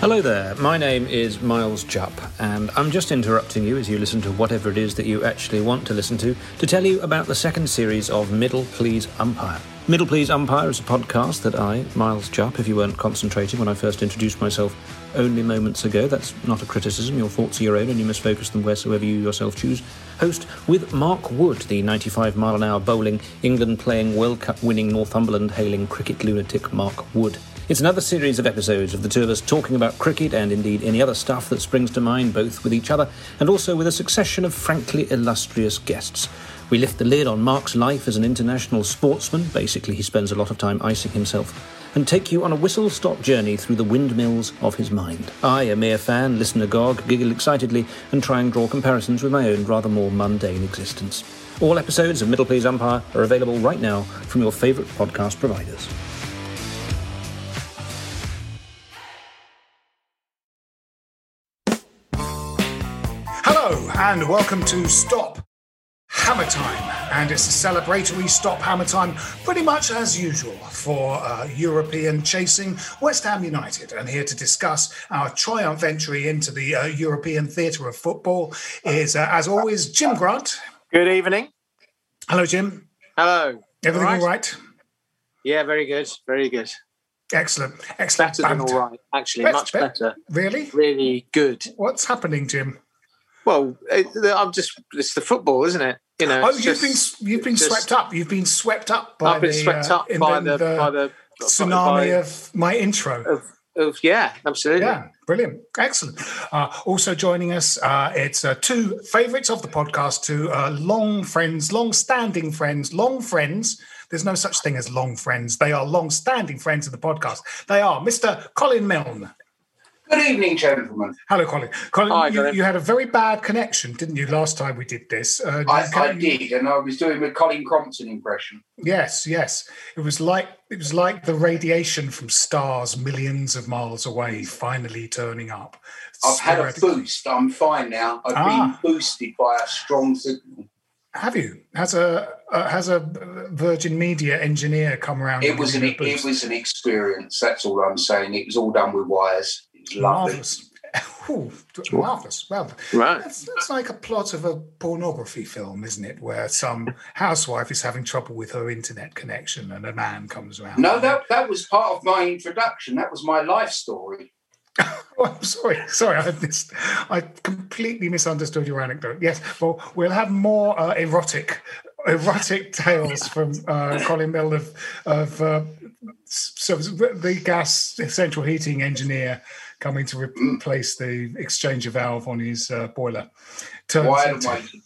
Hello there, my name is Miles Jupp, and I'm just interrupting you as you listen to whatever it is that you actually want to listen to to tell you about the second series of Middle Please Umpire. Middle Please Umpire is a podcast that I, Miles Jupp, if you weren't concentrating when I first introduced myself only moments ago, that's not a criticism, your thoughts are your own and you must focus them wheresoever you yourself choose, host with Mark Wood, the 95 mile an hour bowling, England playing World Cup winning Northumberland hailing cricket lunatic Mark Wood. It's another series of episodes of the two of us talking about cricket and indeed any other stuff that springs to mind, both with each other and also with a succession of frankly illustrious guests. We lift the lid on Mark's life as an international sportsman, basically, he spends a lot of time icing himself, and take you on a whistle stop journey through the windmills of his mind. I, a mere fan, listen agog, giggle excitedly, and try and draw comparisons with my own rather more mundane existence. All episodes of Middle Please Umpire are available right now from your favourite podcast providers. And welcome to Stop Hammer Time. And it's a celebratory Stop Hammer Time, pretty much as usual for uh, European chasing West Ham United. And here to discuss our triumph entry into the uh, European theatre of football is, uh, as always, Jim Grant. Good evening. Hello, Jim. Hello. Everything All all right? right? Yeah, very good. Very good. Excellent. Excellent. Better than all right, actually. Best- much be- better. Really? Really good. What's happening, Jim? Well, it, I'm just, it's the football, isn't it? You know, Oh, you've just- been you've been just- swept up. You've been swept up by I've been the, swept uh, up in by the, the, by the, tsunami by, of my intro. of, of, yeah, absolutely. Yeah, brilliant, excellent. Uh, also joining us, uh, it's uh, two favourites of the podcast, two uh, long friends, long-standing friends, long friends. There's no such thing as long friends. They are long-standing friends of the podcast. They are Mr. Colin Milne. Good evening, gentlemen. Hello, Colin. Colin, Hi, you, you had a very bad connection, didn't you, last time we did this? Uh, I, I you- did, and I was doing a Colin Crompton impression. Yes, yes. It was like it was like the radiation from stars millions of miles away finally turning up. I've had a boost. I'm fine now. I've Ah. been boosted by a strong signal. Have you? Has a uh, has a Virgin Media engineer come around? It was an given you a it was an experience. That's all I'm saying. It was all done with wires. It was lovely. marvelous. Ooh, marvelous. Well, Right. that's, that's like a plot of a pornography film, isn't it? Where some housewife is having trouble with her internet connection, and a man comes around. No, that that was part of my introduction. That was my life story. Oh, I'm sorry, sorry, I missed. I completely misunderstood your anecdote. Yes, well, we'll have more uh, erotic, erotic tales from uh, Colin Milne of of uh, so the gas central heating engineer coming to re- replace the exchanger valve on his uh, boiler. Turns Wide and into- waiting.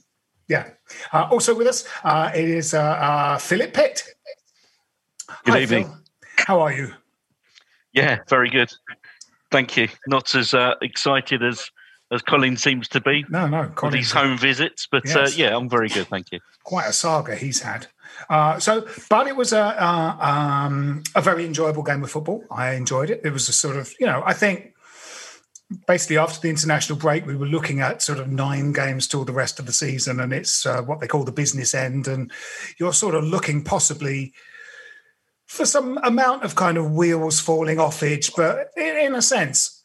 yeah. Uh, also with us, uh, it is uh, uh, Philip Pitt. Good Hi, evening. Phil. How are you? Yeah, very good. Thank you. Not as uh, excited as as Colin seems to be No, no, with Colin's these home visits, but Yes. uh, yeah, I'm very good. Thank you. quite a saga he's had. Uh, so, but it was a uh, um, a very enjoyable game of football. I enjoyed it. It was a sort of you know I think basically after the international break we were looking at sort of nine games till the rest of the season, and it's uh, what they call the business end, and you're sort of looking possibly for some amount of kind of wheels falling off edge, but in, in a sense,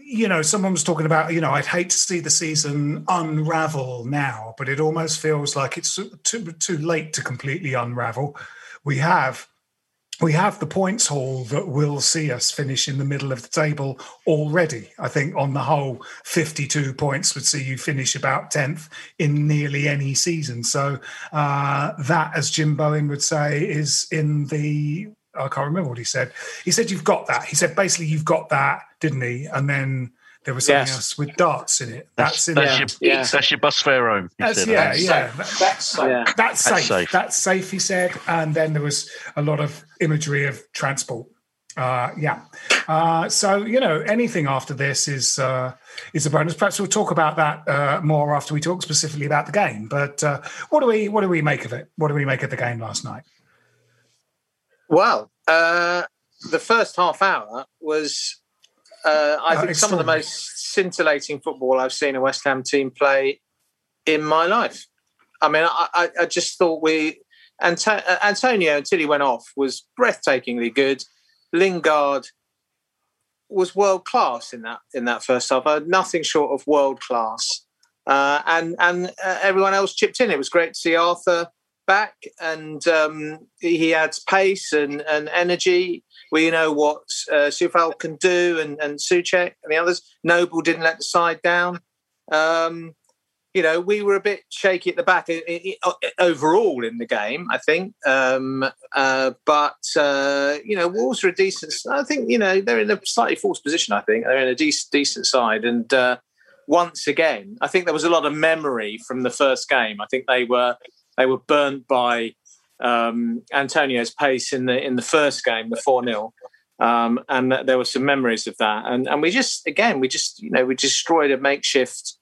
you know, someone was talking about, you know, I'd hate to see the season unravel now, but it almost feels like it's too too late to completely unravel. We have we have the points haul that will see us finish in the middle of the table already. I think on the whole, 52 points would see you finish about 10th in nearly any season. So uh, that, as Jim Bowen would say, is in the I can't remember what he said. He said you've got that. He said basically you've got that, didn't he? And then there was something Yes. else with darts in it. That's, That's, in that's, there. your, that's your bus fare home. he That's said. yeah, That's yeah. safe. That's safe. Yeah. That's That's safe. That's safe. safe. he said. And then there was a lot of imagery of transport. Uh, yeah. Uh, so you know, anything after this is uh, is a bonus. Perhaps we'll talk about that uh, more after we talk specifically about the game. But uh, what do we what do we make of it? What do we make of the game last night? Well, uh, the first half hour was, uh, I Uh, think, some of the most scintillating football I've seen a West Ham team play in my life. I mean, I, I, I just thought we Anto- uh, Antonio until he went off was breathtakingly good. Lingard was world class in that in that first half. Uh, nothing short of world class. Uh, and and uh, everyone else chipped in. It was great to see Arthur back, and um, he adds pace and, and energy. We know what uh, Coufal can do, and and Soucek and the others. Noble didn't let the side down. Um, you know, we were a bit shaky at the back i- i- i- overall in the game, I think. Um, uh, but, uh, you know, Wolves are a decent, I think, you know, they're in a slightly false position, I think. They're in a decent, decent side. And uh, once again, I think there was a lot of memory from the first game. I think they were they were burnt by um, Antonio's pace in the in the first game, the 4 0. Um, and there were some memories of that. And, and we just, again, we just, you know, we destroyed a makeshift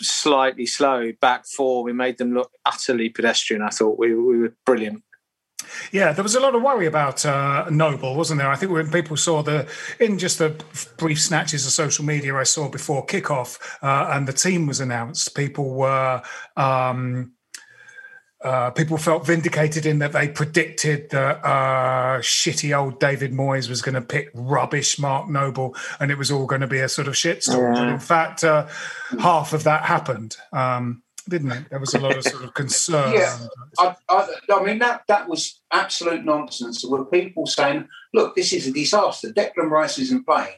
slightly slow back four. We made them look utterly pedestrian. I thought we, we were brilliant. Yeah, there was a lot of worry about uh, Noble, wasn't there? I think when people saw the in just the brief snatches of social media I saw before kickoff uh, and the team was announced, people were. Um, uh, people felt vindicated in that they predicted that uh, shitty old David Moyes was going to pick rubbish Mark Noble and it was all going to be a sort of shitstorm. Yeah. And in fact, uh, half of that happened, um, didn't it? There was a lot of sort of concern. Yeah. I, I, I mean, that, that was absolute nonsense. There were people saying, look, this is a disaster. Declan Rice isn't playing.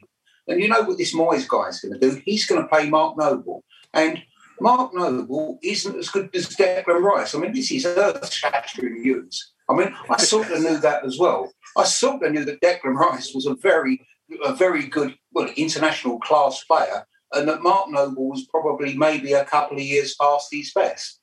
And you know what this Moyes guy is going to do? He's going to play Mark Noble. And Mark Noble isn't as good as Declan Rice. I mean, this is earth shattering news. I mean, I sort of knew that as well. I sort of knew that Declan Rice was a very, a very good, well, international class player, and that Mark Noble was probably maybe a couple of years past his best.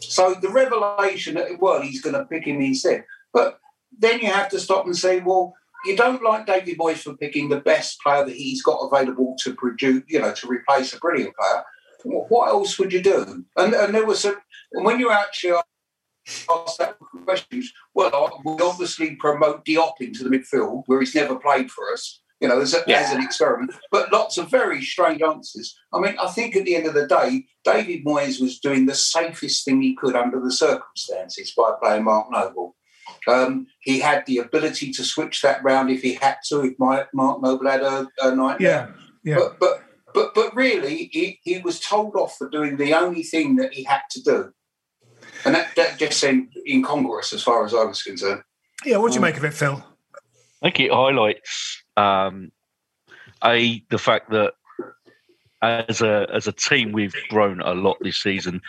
So the revelation that, well, he's going to pick him instead. But then you have to stop and say, well, you don't like David Moyes for picking the best player that he's got available to produce, you know, to replace a brilliant player. Wh- What else would you do? And, and there was a, and when you actually asked that question, well, we obviously promote Diop into the midfield where he's never played for us, you know, as, a, as an experiment. But lots of very strange answers. I mean, I think at the end of the day, David Moyes was doing the safest thing he could under the circumstances by playing Mark Noble. Um, he had the ability to switch that round if he had to, if Mark, Mark Noble had a, a nightmare. Yeah, yeah. But, but but but really, he, he was told off for doing the only thing that he had to do, and that, that just seemed incongruous as far as I was concerned. Yeah, what do you make of it, Phil? I think it highlights um, a the fact that as a as a team we've grown a lot this season,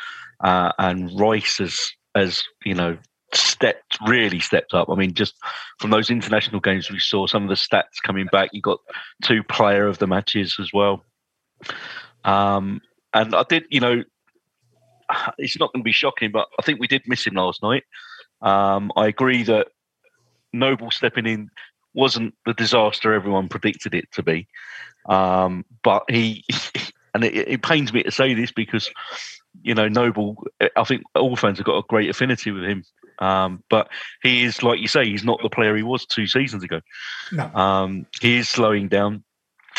uh, and Rice has has you know stepped really stepped up. I mean, just from those international games we saw some of the stats coming back. You got two player of the matches as well, um, and I did you know it's not going to be shocking, but I think we did miss him last night. Um, I agree that Noble stepping in wasn't the disaster everyone predicted it to be. Um, but he, and it, it pains me to say this because, you know, Noble, I think all fans have got a great affinity with him. Um, but he is, like you say, he's not the player he was two seasons ago. No. Um, he is slowing down,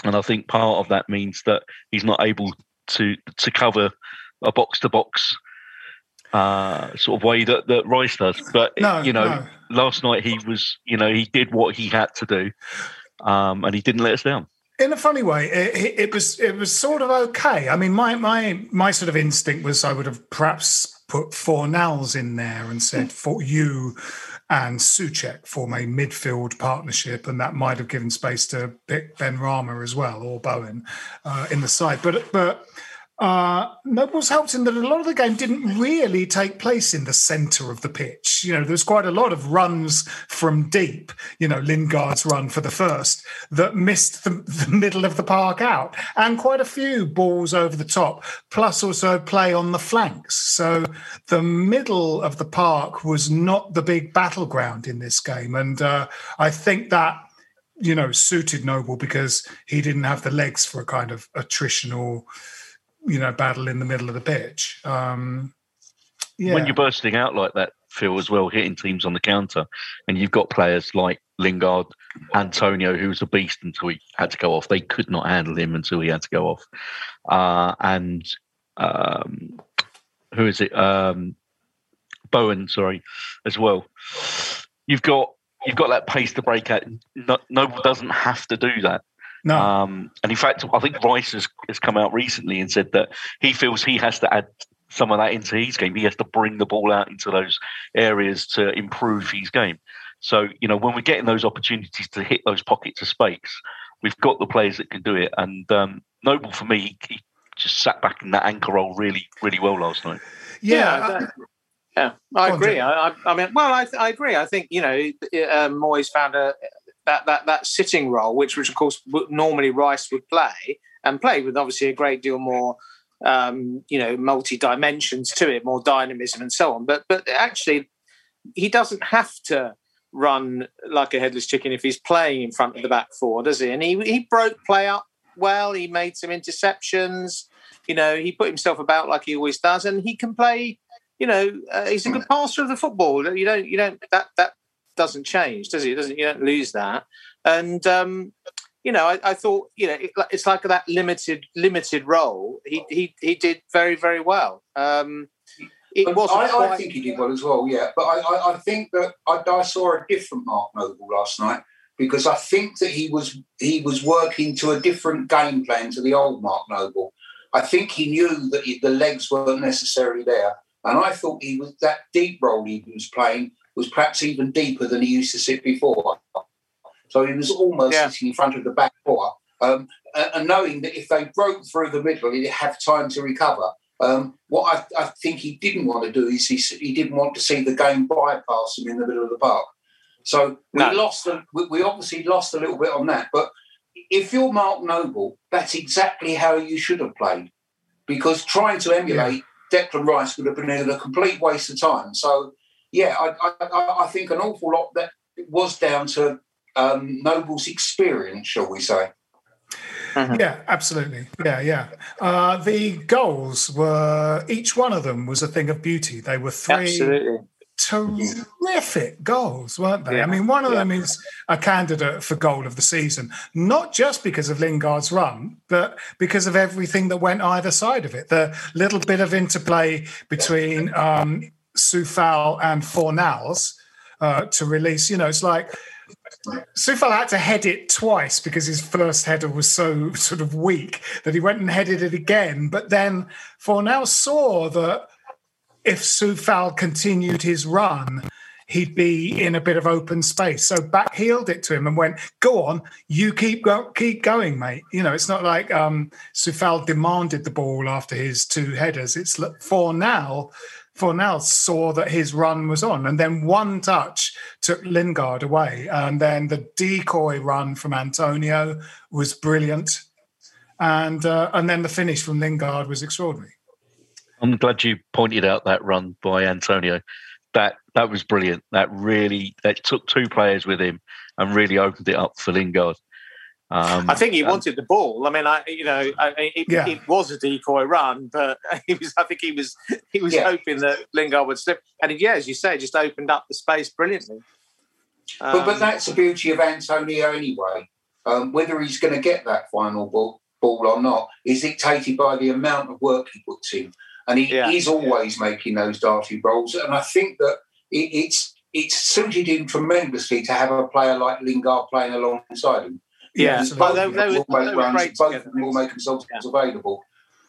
and I think part of that means that he's not able to to cover a box to box sort of way that, that Rice does. But No, you know, no. last night he was, you know, he did what he had to do, um, and he didn't let us down. in a funny way, it, it- was it was sort of okay. I mean, my my my sort of instinct was I would have perhaps put Fornals in there and said for you and Soucek form a midfield partnership, and that might have given space to Benrahma as well or Bowen uh, in the side. But but. Uh, Nobles helped in that a lot of the game didn't really take place in the centre of the pitch. You know, there's quite a lot of runs from deep, you know, Lingard's run for the first that missed the, the middle of the park out, and quite a few balls over the top, plus also play on the flanks. So the middle of the park was not the big battleground in this game. And uh, I think that you know, suited Noble because he didn't have the legs for a kind of attritional, you know, battle in the middle of the pitch. Um, yeah. When you're bursting out like that, Phil, as well, hitting teams on the counter, and you've got players like Lingard, Antonio, who was a beast until he had to go off. They could not handle him until he had to go off. Uh, and um, who is it? Um, Bowen, sorry, as well. You've got you've got that pace to break out. No, Noble doesn't have to do that. No, Um, and in fact, I think Rice has, has come out recently and said that he feels he has to add some of that into his game. He has to bring the ball out into those areas to improve his game. So, you know, when we're getting those opportunities to hit those pockets of space, we've got the players that can do it. And um, Noble, for me, he, he just sat back in that anchor role really, really well last night. yeah, Yeah, uh, Yeah, I agree. I, I, I mean, well, I, I agree. I think you know, um, Moyes found a that that that sitting role, which which of course normally Rice would play and play with obviously a great deal more, um, you know, multi dimensions to it, more dynamism and so on. But but actually, he doesn't have to run like a headless chicken if he's playing in front of the back four, does he? And he he broke play up well. He made some interceptions. You know, he put himself about like he always does, and he can play you know, uh, he's a good passer of the football. You don't, you don't that that doesn't change, does it? it doesn't you don't lose that? And um, you know, I, I thought, you know, it, it's like that limited limited role. He he he did very very well. Um, it wasn't. I, I think he did well as well, yeah. But I, I, I think that I, I saw a different Mark Noble last night because I think that he was he was working to a different game plan to the old Mark Noble. I think he knew that he, the legs weren't necessarily there, and I thought he was that deep role he was playing was perhaps even deeper than he used to sit before. So he was almost Yeah. sitting in front of the back four, um, and knowing that if they broke through the middle, he'd have time to recover. Um, what I, I think he didn't want to do is he, he didn't want to see the game bypass him in the middle of the park. So we No. lost. A, we, we obviously lost a little bit on that. But if you're Mark Noble, that's exactly how you should have played, because trying to emulate Declan Rice would have been a complete waste of time. So yeah, I, I, I- I think an awful lot that was down to um, Noble's experience, shall we say? Yeah, absolutely. Yeah, yeah. Uh, the goals were each one of them was a thing of beauty. They were three Absolutely. terrific goals, weren't they? Yeah, I mean, one of yeah. them is a candidate for goal of the season, not just because of Lingard's run, but because of everything that went either side of it. The little bit of interplay between um, Coufal and Fornals uh, to release. You know, it's like Coufal had to head it twice because his first header was so sort of weak that he went and headed it again. But then Fornal saw that if Coufal continued his run, he'd be in a bit of open space. So back heeled it to him and went, "Go on, you keep go- keep going, mate." You know, it's not like um, Coufal demanded the ball after his two headers. It's l- Fornal. Fornal saw that his run was on, and then one touch took Lingard away, and then the decoy run from Antonio was brilliant, and uh, and then the finish from Lingard was extraordinary. I'm glad you pointed out that run by Antonio. That that was brilliant. That really that took two players with him and really opened it up for Lingard. Um, I think he and- wanted the ball. I mean, I you know, I, it, Yeah. it was a decoy run, but he was. I think he was he was Yeah. hoping that Lingard would slip, and yeah, as you say, just opened up the space brilliantly. But, but Um, that's the beauty of Antonio anyway. Um, whether he's going to get that final ball, ball or not is dictated by the amount of work he puts in. And he Yeah. is always making those darty rolls. And I think that it, it's it's suited him tremendously to have a player like Lingard playing alongside him. Yeah, Because but both they- of they them were- will make they were runs, great both together. of them will make themselves Yeah. available.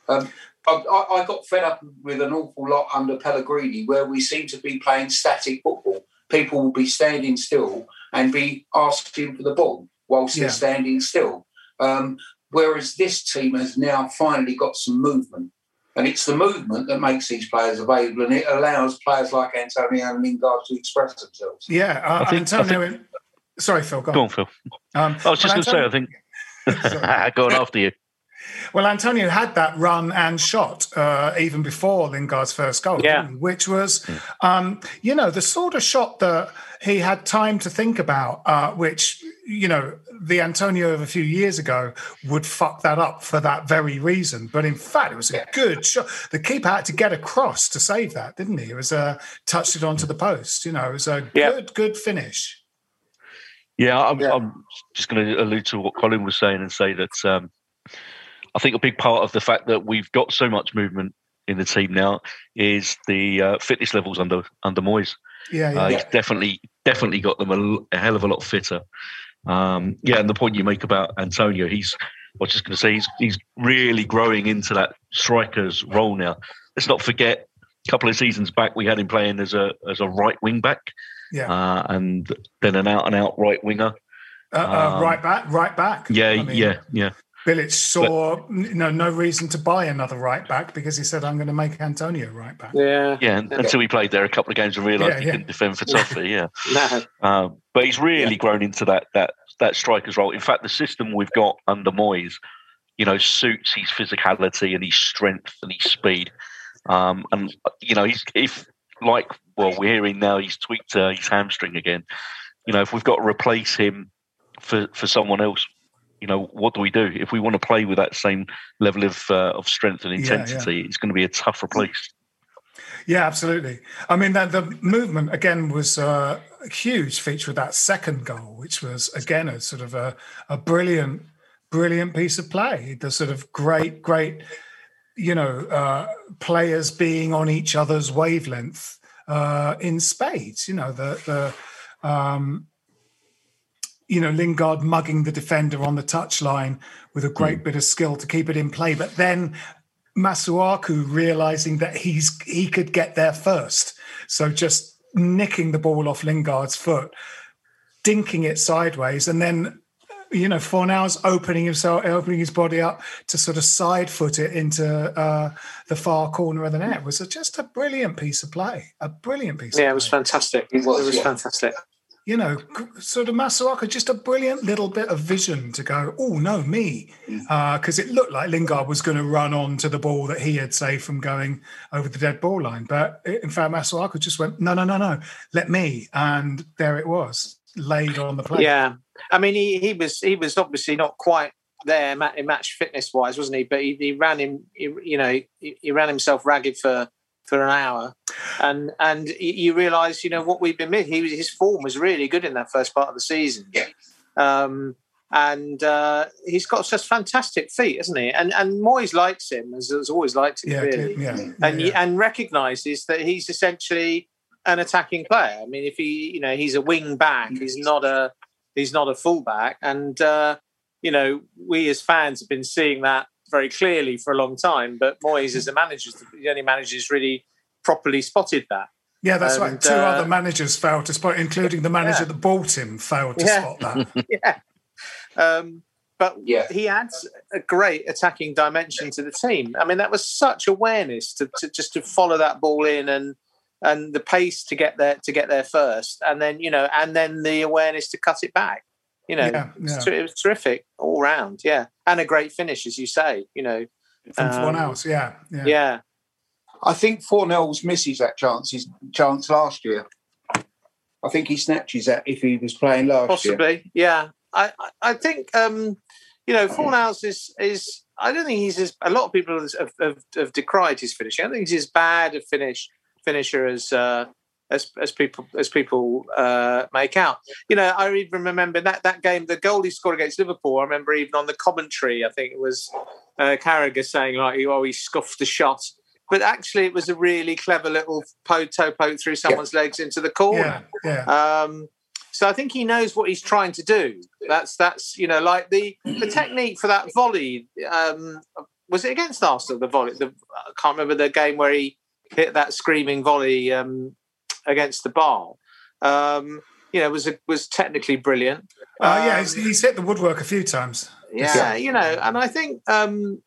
Um, I, I, I got fed up with an awful lot under Pellegrini, where we seem to be playing static football. People will be standing still and be asking for the ball whilst Yeah. they're standing still. Um, whereas this team has now finally got some movement. And it's the movement that makes these players available, and it allows players like Antonio and Lingard to express themselves. Yeah, uh, I think- I Antonio. Sorry, Phil. Go on. Go on, Phil. Um, I was just going to say, I think. going after you. Well, Antonio had that run and shot uh, even before Lingard's first goal, Yeah. he? which was, um, you know, the sort of shot that he had time to think about, uh, which, you know, the Antonio of a few years ago would fuck that up for that very reason. But in fact, it was a good shot. The keeper had to get across to save that, didn't he? It was uh, touched it onto the post. You know, it was a Yeah. good, good finish. Yeah, I'm, Yeah. I'm just going to allude to what Colin was saying and say that um, I think a big part of the fact that we've got so much movement in the team now is the uh, fitness levels under under Moyes. Yeah, yeah. Uh, He's definitely definitely got them a, l- a hell of a lot fitter. Um, yeah, and the point you make about Antonio, he's I was just going to say he's he's really growing into that striker's role now. Let's not forget, a couple of seasons back we had him playing as a as a right wing back, yeah. uh, and then an out and out right winger. Uh, uh, um, right back, right back. Yeah, I mean, yeah, yeah. Bilic saw n- no no reason to buy another right back because he said, "I'm going to make Antonio right back." yeah, Yeah, and- until he played there a couple of games and realised Yeah, he yeah. couldn't defend for Toffee. Yeah, no, um, but he's really grown into that that that striker's role. In fact, the system we've got under Moyes, you know, suits his physicality and his strength and his speed. Um, and you know, he's if like well, we're hearing now he's tweaked uh, his hamstring again. You know, if we've got to replace him for for someone else. You know what do we do if we want to play with that same level of uh, of strength and Yeah, yeah. intensity? It's going to be a tough replace. Yeah, absolutely. I mean, that the movement again was uh, a huge feature of that second goal, which was again a sort of a, a brilliant, brilliant piece of play. The sort of great, great, you know, uh, players being on each other's wavelength uh, in spades. You know, the the um, you know Lingard mugging the defender on the touchline with a great bit of skill to keep it in play, but then Masuaku realizing that he's he could get there first. So just nicking the ball off Lingard's foot, dinking it sideways, and then you know Fornals opening himself, opening his body up to sort of side foot it into uh, the far corner of the net was just a brilliant piece of play. A brilliant piece. yeah, of it was play. fantastic. It It was, was, yeah. fantastic. You know, sort of Masuaku, just a brilliant little bit of vision to go. Oh no, me, because it looked like Lingard was going to run on to the ball that he had saved from going over the dead ball line, but in fact Masuaku just went, no, no, no, no, let me, and there it was, laid on the plate. Yeah, I mean, he, he was he was obviously not quite there in match fitness wise, wasn't he? But he, he ran him, he, you know, he, he ran himself ragged for for an hour, and and you, you realise, you know, what we've been missing. He was, his form was really good in that first part of the season. Yeah. Um, and uh, he's got such fantastic feet, hasn't he? And and Moyes likes him, as has always liked him, yeah, really yeah, and yeah. and recognises that he's essentially an attacking player. I mean, if he, you know, he's a wing back, he's not a he's not a fullback, and uh, you know, we as fans have been seeing that very clearly for a long time. But Moyes, as a manager, is the only manager who's really properly spotted that. Yeah, that's right. Two uh, other managers failed to spot, including the manager Yeah. that bought him, failed to Yeah. spot that. yeah. Um, but Yeah. he adds a great attacking dimension to the team. I mean, that was such awareness to, to just to follow that ball in and and the pace to get there to get there first, and then you know, and then the awareness to cut it back. You know, Yeah, it's yeah. ter- it was terrific all round. Yeah, and a great finish, as you say. You know, From Um, someone else, yeah, yeah. yeah, I think Fornals misses that chance, his chance last year. I think he snatches that if he was playing last year. possibly. Yeah, I, I think um, you know Fornals is is I don't think he's as a lot of people have, have, have decried his finishing. I don't think he's as bad a finish finisher as uh, as as people as people uh, make out. You know, I even remember that that game, the goal he scored against Liverpool. I remember even on the commentary, I think it was uh, Carragher saying like, "Oh, he scuffed the shot." But actually, it was a really clever little toe poke through someone's yeah. legs into the corner. Yeah, yeah. Um, so I think he knows what he's trying to do. That's that's you know like the the technique for that volley. Um, was it against Arsenal? The volley. The, I can't remember the game where he hit that screaming volley um, against the bar. Um, you know, was a, was technically brilliant. Uh, yeah, he's, um, he's, hit the woodwork a few times. Yeah, you know, and I think um,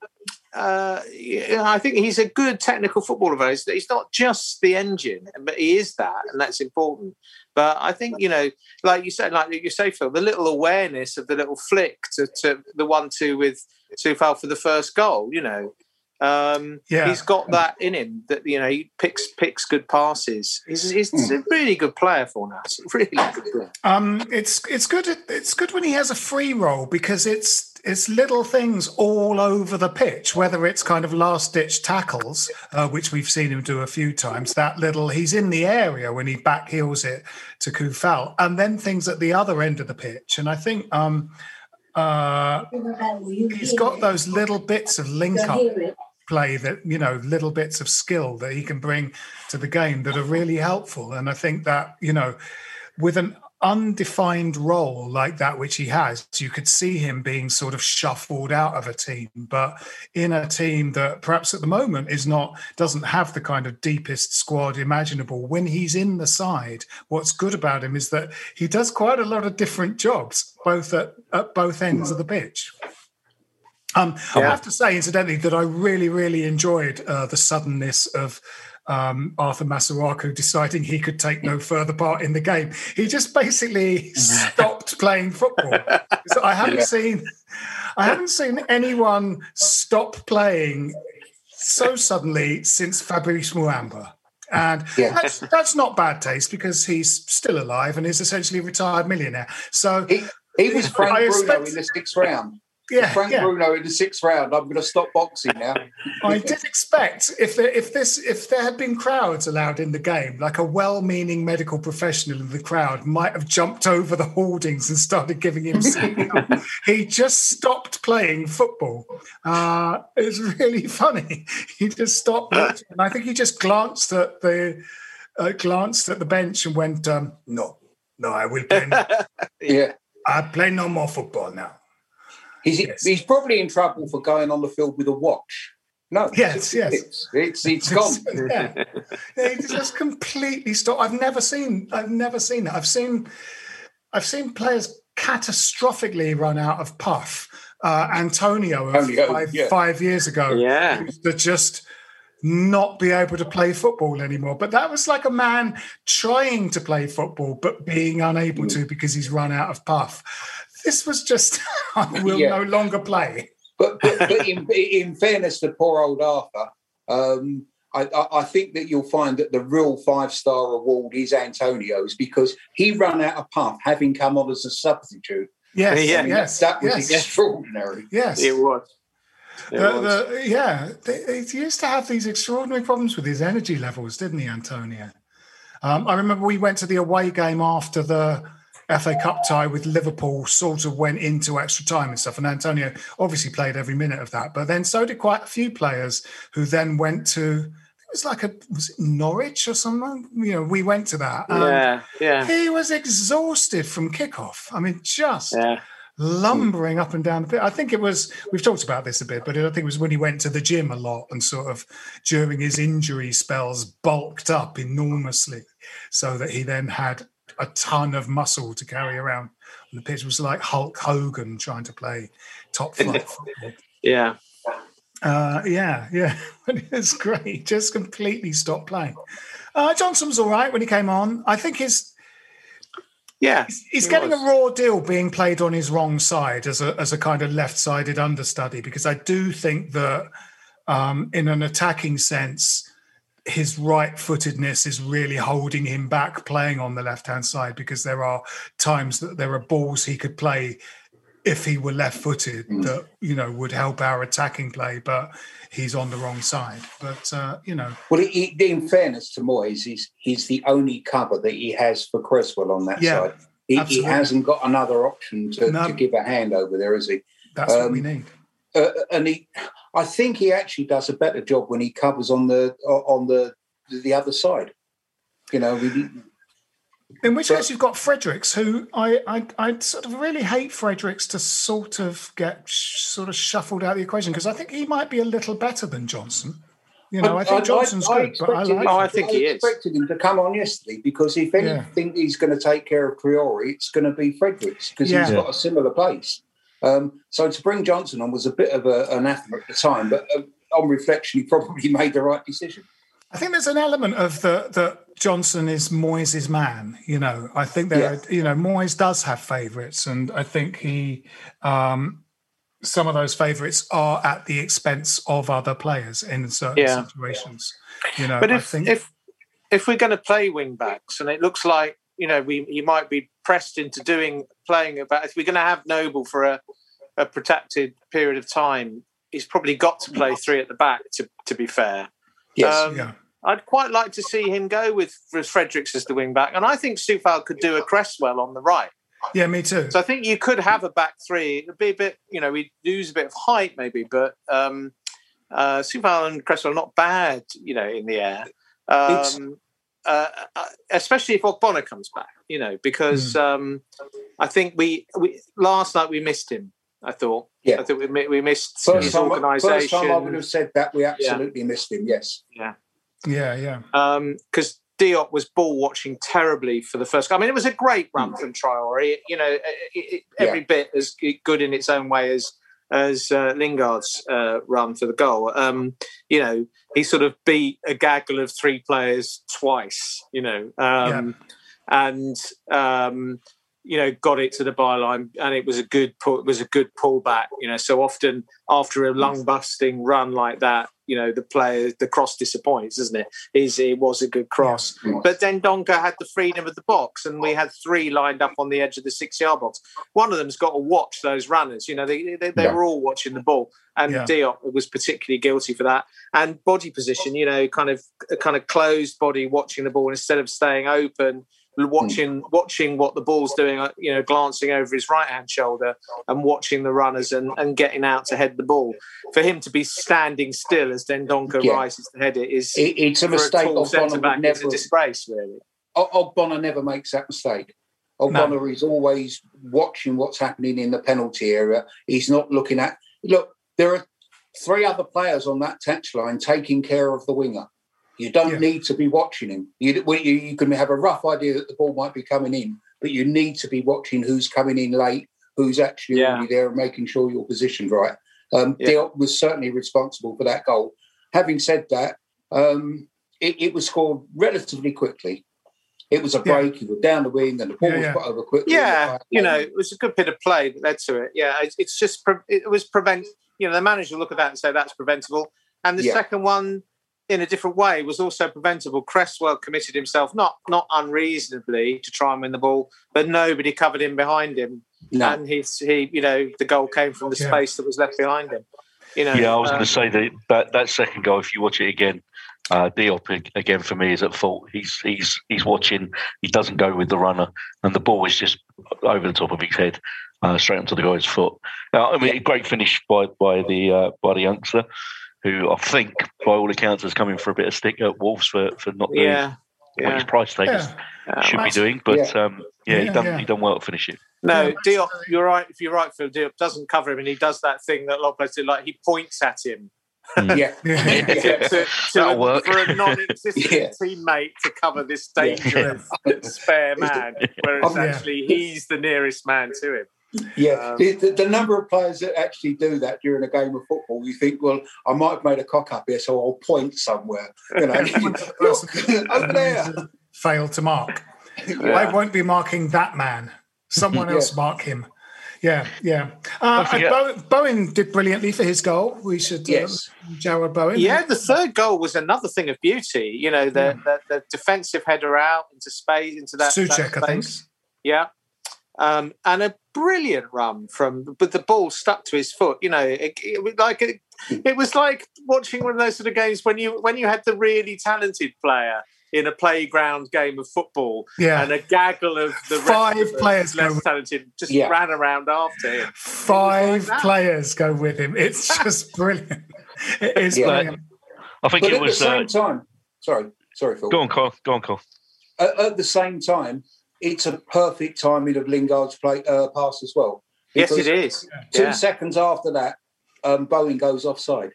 uh, I think he's a good technical footballer. He's, he's not just the engine, but he is that, and that's important. But I think you know, like you said, like you say, Phil, the little awareness of the little flick to, to the one-two with Coufal for the first goal. You know, um, yeah. he's got that in him that you know he picks picks good passes. He's, he's a really good player for us. Really good player. Um, it's it's good. It's good when he has a free role because it's it's little things all over the pitch, whether it's kind of last ditch tackles, uh, which we've seen him do a few times. That little, he's in the area when he back heels it to Coufal, and then things at the other end of the pitch. And I think um, uh, he's got those little bits of link up play that you know little bits of skill that he can bring to the game that are really helpful. And i think that you know with an undefined role like that which he has you could see him being sort of shuffled out of a team but in a team that perhaps at the moment is not doesn't have the kind of deepest squad imaginable. When he's in the side what's good about him is that he does quite a lot of different jobs both at, at both ends of the pitch um, yeah. I have to say, incidentally, that I really, really enjoyed uh, the suddenness of um, Arthur Masuaku deciding he could take no further part in the game. He just basically stopped playing football. So I haven't yeah. seen, I haven't seen anyone stop playing so suddenly since Fabrice Muamba. And yeah. that's, that's not bad taste because he's still alive and is essentially a retired millionaire. So he, he was Frank Bruno expect, in the sixth round yeah, Frank yeah. Bruno in the sixth round. I'm going to stop boxing now. I did expect if there, if this if there had been crowds allowed in the game, like a well-meaning medical professional in the crowd might have jumped over the hoardings and started giving him. he just stopped playing football. Uh, it was really funny. He just stopped, and I think he just glanced at the uh, glanced at the bench and went, um, "No, no, I will play. No. yeah, I play no more football now." He's, yes. he's probably in trouble for going on the field with a watch. No. Yes, it's, yes. It's, it's, it's gone. yeah. yeah. just completely stopped. I've never seen I've never seen that. I've seen I've seen players catastrophically run out of puff. Uh, Antonio, Antonio five, yeah. five years ago, yeah, that just not be able to play football anymore. But that was like a man trying to play football but being unable mm. to because he's run out of puff this was just I will yeah. no longer play. But but, but in, in, fairness to poor old Arthur, um, I, I, think that you'll find that the real five star award is Antonio's because he ran out of puff having come on as a substitute. Yes, yeah, I mean, yes, that, that was yes. extraordinary. Yes, it was. It the, was. The, yeah, he used to have these extraordinary problems with his energy levels, didn't he, Antonio? Um, I remember we went to the away game after the FA Cup tie with Liverpool sort of went into extra time and stuff. And Antonio obviously played every minute of that. But then so did quite a few players who then went to it was like a was it Norwich or something? You know, we went to that. yeah, yeah. He was exhausted from kickoff. I mean, just yeah. lumbering up and down the pit. I think it was we've talked about this a bit, but I think it was when he went to the gym a lot and sort of during his injury spells bulked up enormously so that he then had a ton of muscle to carry around on the pitch. It was like Hulk Hogan trying to play top flight football. Yeah. Uh, yeah, yeah. it's great. Just completely stopped playing. Uh, Johnson was all right when he came on. I think his yeah, he's, he's getting was. a raw deal being played on his wrong side as a as a kind of left-sided understudy because I do think that um, in an attacking sense, his right footedness is really holding him back playing on the left hand side because there are times that there are balls he could play if he were left footed Mm. that you know would help our attacking play but he's on the wrong side but uh, you know Well, he, in fairness to Moyes, he's, he's the only cover that he has for Cresswell on that Yeah, side. He, he hasn't got another option to, No. to give a hand over there is he? that's what Um, we need Uh, and he, I think he actually does a better job when he covers on the on the the other side. You know, we, in which but- case you've got Fredericks who I, I I sort of really hate Fredericks to sort of get sh- sort of shuffled out of the equation because I think he might be a little better than Johnson you know I, think Johnson's good but I like him- Oh, I him. think he is. expected him to come on yesterday because if Yeah. anything he's going to take care of Traore, it's going to be Fredericks because Yeah. he's got a similar pace. Um, so to bring Johnson on was a bit of a, an anathema at the time, but uh, on reflection, he probably made the right decision. I think there's an element of the that Johnson is Moyes' man. You know, I think there, Yeah. you know, Moyes does have favourites, and I think he, um, some of those favourites are at the expense of other players in certain Yeah. situations. You know, But I if think if if we're going to play wing backs, and it looks like you know we you might be pressed into doing playing about if we're going to have Noble for a, a protected period of time, he's probably got to play three at the back. To to be fair, Yes, Um, yeah, I'd quite like to see him go with, with Fredericks as the wing back, and I think Coufal could do a Cresswell on the right. yeah, me too. So I think you could have a back three. It'd be a bit, you know, we'd lose a bit of height maybe, but um, uh, Coufal and Cresswell are not bad, you know, in the air. Um, uh, uh, especially if Ogbonna comes back, you know, because um, I think we, we last night we missed him. I thought, Yeah. I think we, we missed First his time, first time I would have said that we absolutely missed him. Yes, yeah, yeah, yeah. because Diop was ball watching terribly for the first. I mean, it was a great run Mm. from Traore. You know, it, it, every bit as good in its own way as as uh, Lingard's uh, run for the goal. Um, you know, he sort of beat a gaggle of three players twice. You know, um, and um, you know got it to the byline, and it was a good pull, it was a good pullback. You know, so often after a lung busting run like that, you know the player the cross disappoints, doesn't it? Is it was a good cross, but then Dendoncker had the freedom of the box, and we had three lined up on the edge of the six yard box. One of them's got to watch those runners. You know, they they, they Yeah. were all watching the ball, and Yeah. Diop was particularly guilty for that. And body position, you know, kind of a kind of closed body watching the ball instead of staying open watching watching what the ball's doing uh, you know glancing over his right hand shoulder and watching the runners and, and getting out to head the ball for him to be standing still as Dendoncker Yeah. rises to head it is It- it's a mistake tall Ogbonna back it's a never- disgrace really Ogbonna never makes that mistake. Ogbonna is always watching what's happening in the penalty area. He's not looking at. Look, there are three other players on that touchline taking care of the winger. You don't Yeah. need to be watching him. You, well, you, you can have a rough idea that the ball might be coming in, but you need to be watching who's coming in late, who's actually Yeah. already there, and making sure you're positioned right. Um, Yeah. Diop was certainly responsible for that goal. Having said that, um, it, it was scored relatively quickly. It was a Yeah. break. He was down the wing, and the ball Yeah, was yeah. put over quickly. yeah you know it was a good bit of play that led to it yeah it's, it's just pre- it was prevent you know the manager will look at that and say that's preventable and the Yeah. second one in a different way was also preventable cresswell committed himself not not unreasonably to try and win the ball but nobody covered him behind him no. and he's he you know the goal came from the Yeah. space that was left behind him you know Yeah, I was um, going to say that, that that second goal. If you watch it again, uh, Diop again for me is at fault. He's he's he's watching. He doesn't go with the runner, and the ball is just over the top of his head, uh, straight onto the guy's foot. Now, I mean, a great finish by by the uh, by the youngster, who I think, by all accounts, is coming for a bit of stick at Wolves for, for not doing yeah what yeah his price tag Yeah. should be doing. But um, yeah, he Yeah, done yeah. he done well to finish it. No, Yeah, Diop, you're right. If you're right, Phil Diop doesn't cover him, and he does that thing that a lot of players do, like he points at him yeah. Yeah. to, to, to a- work. for a non-existent Yeah. teammate to cover this dangerous spare man, whereas Oh, yeah. actually he's the nearest man to him. Yeah, Um, the, the, the number of players that actually do that during a game of football, you think, well, I might have made a cock up here, so I'll point somewhere. You know, look, over there. failed to mark. I won't be marking that man. Someone Yeah. else mark him. Yeah, yeah. Uh, forget- Bowen, Bowen did brilliantly for his goal. We should, Yes. uh, Jarrod Bowen. Yeah, the third goal was another thing of beauty. You know, the the, the defensive header out into space into that, that Soucek, I think. Yeah, um, and a brilliant run from, but the ball stuck to his foot. You know, it, it was like it, it was like watching one of those sort of games when you when you had the really talented player in a playground game of football, Yeah. and a gaggle of the rest Five of the players less talented just Yeah. ran around after him. Five that. players go with him. It's just brilliant. It is Yeah. brilliant. I think But it at was. the Uh, same time, sorry, sorry, Phil. go on, Cole. Go on, Cole. At, at the same time, it's a perfect timing of Lingard's play uh, pass as well. Yes, Because it is. Two Yeah. seconds after that, um, Bowen goes offside.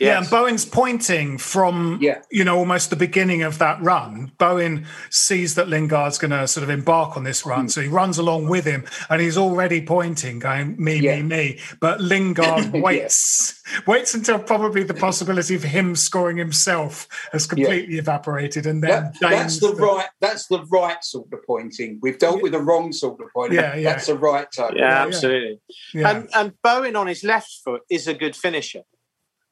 Yeah, and Bowen's pointing from Yeah. you know almost the beginning of that run. Bowen sees that Lingard's going to sort of embark on this run, hmm. so he runs along with him, and he's already pointing, going me, Yeah. me, me. But Lingard waits, waits until probably the possibility of him scoring himself has completely evaporated, and then That, that's deigns the right. That's the right sort of pointing. We've dealt with the wrong sort of pointing. Yeah, yeah. That's the right type. Yeah, yeah. absolutely. Yeah. And and Bowen on his left foot is a good finisher.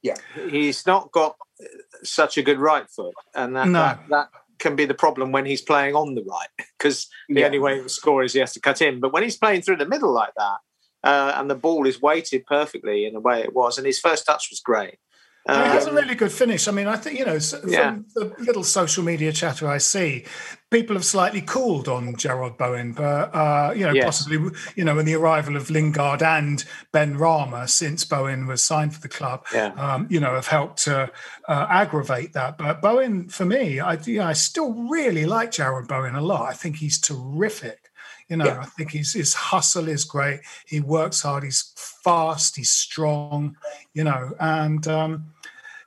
Yeah. He's not got uh, such a good right foot, and that No. that, that can be the problem when he's playing on the right because the Yeah. only way he will score is he has to cut in. But when he's playing through the middle like that, uh, and the ball is weighted perfectly in the way it was, and his first touch was great. And it has a Um, really good finish. I mean, I think you know s- from Yeah. the little social media chatter I see, people have slightly cooled on Jarrod Bowen, but uh, you know, Yes. possibly you know, in the arrival of Lingard and Benrahma since Bowen was signed for the club, Yeah. um, you know, have helped to uh, aggravate that. But Bowen, for me, I you know, I still really like Jarrod Bowen a lot. I think he's terrific. You know, Yeah. I think his his hustle is great. He works hard. He's fast. He's strong. You know, and um,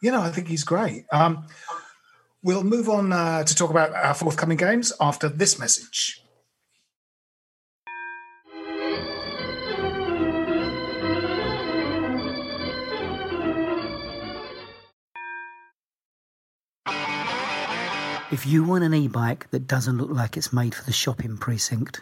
you know, I think he's great. Um, we'll move on uh, to talk about our forthcoming games after this message. If you want an e bike that doesn't look like it's made for the shopping precinct,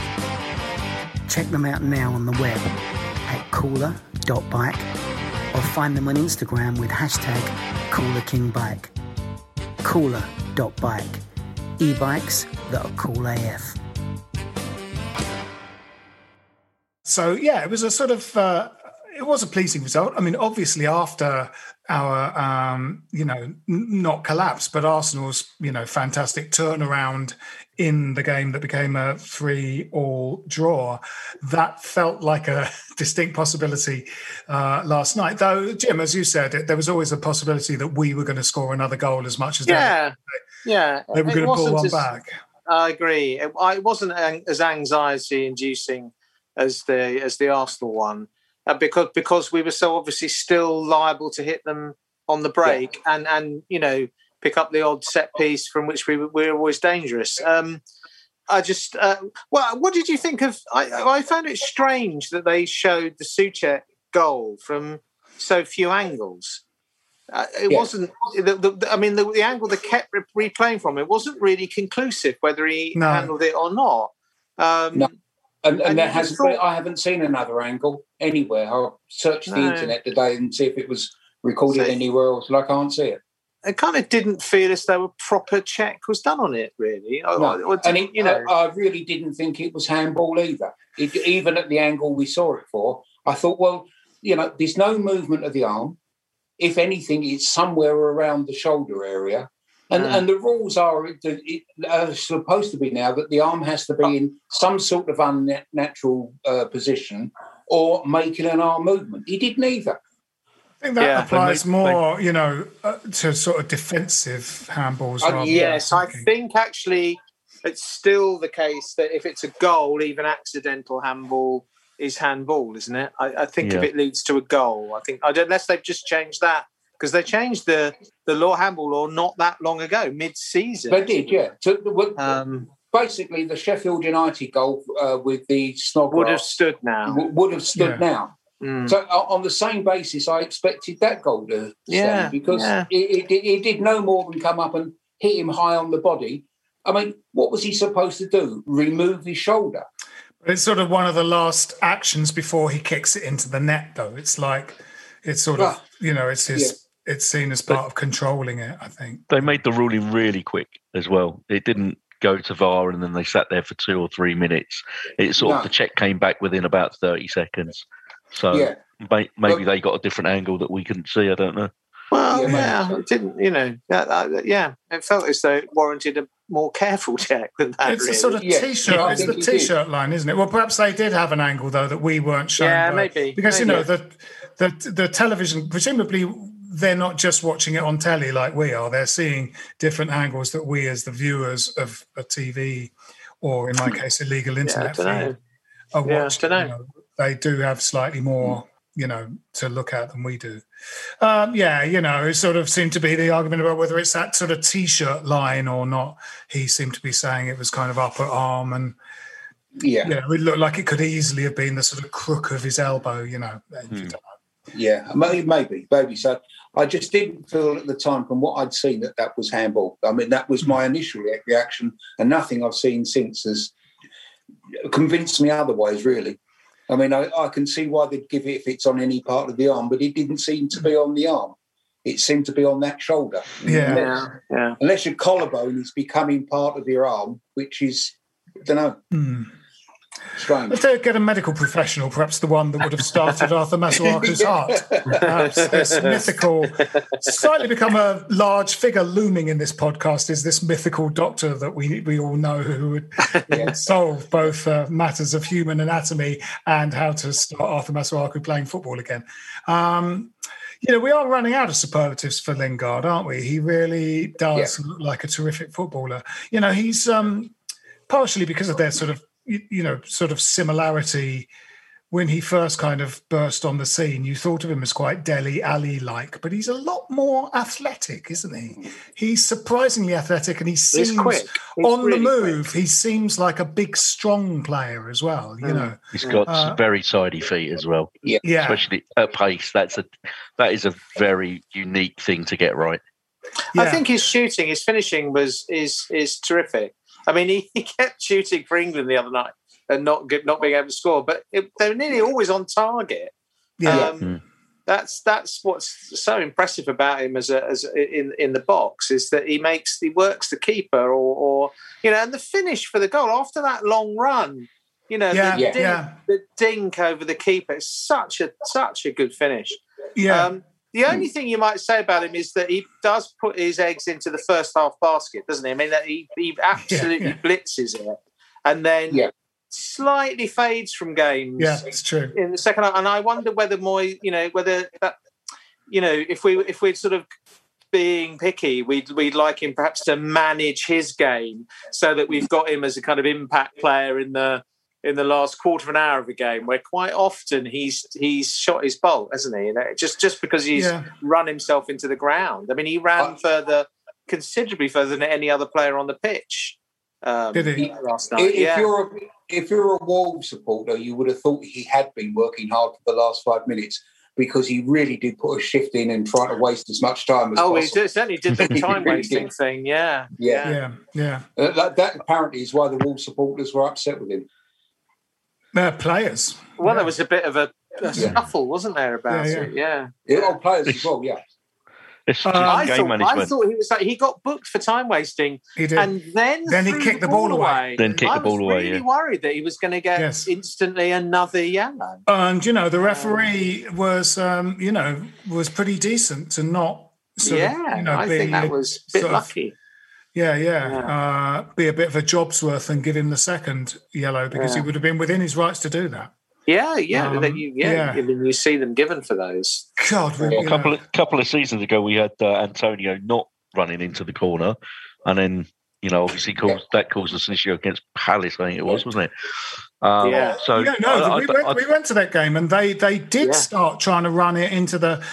Check them out now on the web at cooler.bike or find them on Instagram with hashtag CoolerKingBike. Cooler.bike. E-bikes that are cool AF. So yeah, it was a sort of uh, it was a pleasing result. I mean, obviously after our um, you know n- not collapse, but Arsenal's you know fantastic turnaround in the game that became a three all draw, that felt like a distinct possibility uh, last night. Though Jim, as you said, there was always a possibility that we were going to score another goal as much as they- yeah, yeah. they, were going to pull one as- back. I agree. It, it wasn't as anxiety inducing as the as the Arsenal one uh, because because we were so obviously still liable to hit them on the break and and you know pick up the odd set piece from which we were, we were always dangerous. Um, I just uh, well, what did you think of? I, I found it strange that they showed the Soucek goal from so few angles. Uh, it Yeah. wasn't. The, the, I mean, the, the angle they kept re- replaying from it wasn't really conclusive whether he No. handled it or not. Um, No. And, and, And there hasn't. thought- I haven't seen another angle anywhere. I'll search the internet today and see if it was recorded See. anywhere else. And I can't see it. It kind of didn't feel as though a proper check was done on it, really. No. and it, you know, I, I really didn't think it was handball either. It, even at the angle we saw it for, I thought, well, you know, there's no movement of the arm. If anything, it's somewhere around the shoulder area. And, Mm. and the rules are, it, it, are supposed to be now that the arm has to be in some sort of unnatural uh, position or making an arm movement. He did neither. I think that Yeah. applies When more, you know, uh, to sort of defensive handballs. Uh, yes, I think actually it's still the case that if it's a goal, even accidental handball is handball, isn't it? I, I think if it leads to a goal, I think unless they've just changed that because they changed the the law handball law not that long ago, mid season. They did, yeah. So, well, Um, basically, the Sheffield United goal uh, with the Snodgrass would have stood now. w- would have stood Yeah. now. Mm. So o- on the same basis, I expected that goal to Yeah, stand because yeah. it, it, did- it did no more than come up and hit him high on the body. I mean, what was he supposed to do? Remove his shoulder? It's sort of one of the last actions before he kicks it into the net, though. It's like it's sort of you know, it's his it's seen as part of controlling it. I think. They made the ruling really quick as well. It didn't go to VAR and then they sat there for two or three minutes. It sort No. of the check came back within about thirty seconds. So Yeah. may, maybe But- they got a different angle that we couldn't see. I don't know. Well, Yeah, yeah, it didn't. You know, that, that- yeah, it felt as though it warranted a more careful check than that. It's really. a sort of Yeah, t-shirt. yeah, it's the t-shirt line, isn't it? Well, perhaps they did have an angle though that we weren't shown. Yeah, by- maybe, because you know the the the television. Presumably, they're not just watching it on telly like we are. They're seeing different angles that we, as the viewers of a TV, or in my hmm. case, illegal internet dunno. feed, are Yeah, watching. you know. they do have slightly hmm. more, you know, to look at than we do. Um, yeah, you know, it sort of seemed to be the argument about whether it's that sort of t-shirt line or not. He seemed to be saying it was kind of upper arm and Yeah, you know, it looked like it could easily have been the sort of crook of his elbow, you know. Hmm. Uh, yeah, maybe, maybe, maybe. So I just didn't feel at the time, from what I'd seen, that that was handball. I mean, that was my initial reaction, and nothing I've seen since has convinced me otherwise. Really, I mean, I, I can see why they'd give it if it's on any part of the arm, but it didn't seem to be on the arm. It seemed to be on that shoulder. Yeah. yeah, yeah. Unless your collarbone is becoming part of your arm, which is, I don't know, Hmm. If they get a medical professional, perhaps the one that would have started Arthur Masuaku's heart, perhaps this mythical, slightly become a large figure looming in this podcast is this mythical doctor that we we all know who would, who would solve both uh, matters of human anatomy and how to start Arthur Masuaku playing football again. Um, you know, we are running out of superlatives for Lingard, aren't we? He really does look like a terrific footballer. You know, he's um, partially because of their sort of, you, you know, sort of similarity. When he first kind of burst on the scene, you thought of him as quite Dele Alli like, but he's a lot more athletic, isn't he? He's surprisingly athletic and he seems He's quick. He's on really the move. He seems like a big, strong player as well, you Mm. know. He's got Uh, some very tidy feet as well, Yeah. Yeah. especially at pace. That's a that is a very unique thing to get right. I think his shooting, his finishing was is is terrific. I mean, he, he kept shooting for England the other night and not get, not being able to score, but it, they're nearly always on target. Yeah. Um, Mm. That's that's what's so impressive about him as a, as a, in in the box is that he makes he works the keeper or, or you know and the finish for the goal after that long run, you know Yeah, the, yeah. dink, the dink over the keeper. It's such a such a good finish. yeah. Um, the only hmm. thing you might say about him is that he does put his eggs into the first half basket, doesn't he? I mean, that he, he absolutely yeah. blitzes it and then Yeah. slightly fades from games yeah, it's true. in the second half. And I wonder whether Moy, you know, whether that, you know, if we if we're sort of being picky, we'd we'd like him perhaps to manage his game so that we've got him as a kind of impact player in the in the last quarter of an hour of a game, where quite often he's he's shot his bolt, hasn't he? You know, just just because he's Yeah. run himself into the ground. I mean, he ran I- further, considerably further than any other player on the pitch. Um, Did he? last If, night? if yeah. you're a, if you're a Wolves supporter, you would have thought he had been working hard for the last five minutes because he really did put a shift in and try to waste as much time as possible. Oh, he did, certainly did the time really wasting did. thing. Yeah, Yeah. Yeah, yeah. Uh, that, that apparently is why the Wolves supporters were upset with him. They're players. Well, Yeah. there was a bit of a, a Yeah. scuffle, wasn't there, about Yeah, yeah. it? Yeah. Yeah, players as well, yeah. It's Uh, I game thought, management. I thought he was like he got booked for time wasting, He did. and then Then he kicked the ball away. Then kicked I the ball was away, Really yeah. worried that he was going to get Yes. instantly another yellow. and you know the referee was um you know was pretty decent to not sort yeah, of you know I be think that was a bit sort of- lucky. yeah yeah, Uh, be a bit of a job's worth and give him the second yellow because he would have been within his rights to do that Yeah, yeah, Um, that you, yeah. yeah. I mean, you see them given for those. god we, a couple know, of couple of seasons ago, we had uh, Antonio not running into the corner, and then you know obviously caused, that caused us an issue against Palace. I think it was, wasn't it? Um, Yeah. So yeah, no, I- we, went, I- we went to that game and they they did Yeah. start trying to run it into the.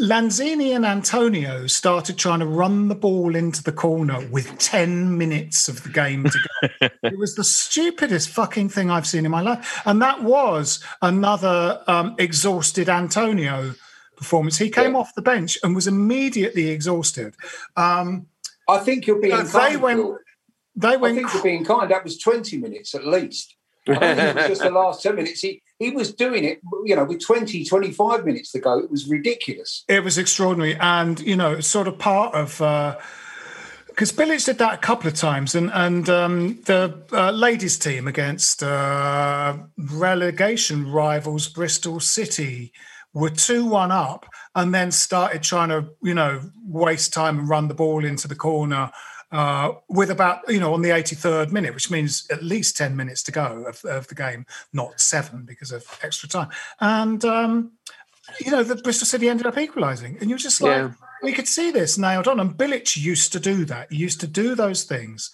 Lanzini and Antonio started trying to run the ball into the corner with 10 minutes of the game to go. it was the stupidest fucking thing I've seen in my life. And that was another um, exhausted Antonio performance. He came off the bench and was immediately exhausted. Um, I think you're being No, they kind. went- Phil. they I went. think you're being kind. That was 20 minutes at least. It was just the last 10 minutes. He, he was doing it, you know, with 20, 25 minutes to go. It was ridiculous. It was extraordinary, and you know, sort of part of because Bilic did that a couple of times, and and um, the uh, ladies' team against uh, relegation rivals Bristol City were two one up, and then started trying to you know waste time and run the ball into the corner. Uh, with about you know on the 83rd minute, which means at least 10 minutes to go of, of the game, not seven because of extra time. And um, you know, the Bristol City ended up equalising, and you're just like, Yeah. we could see this nailed on. And Bilic used to do that. He used to do those things,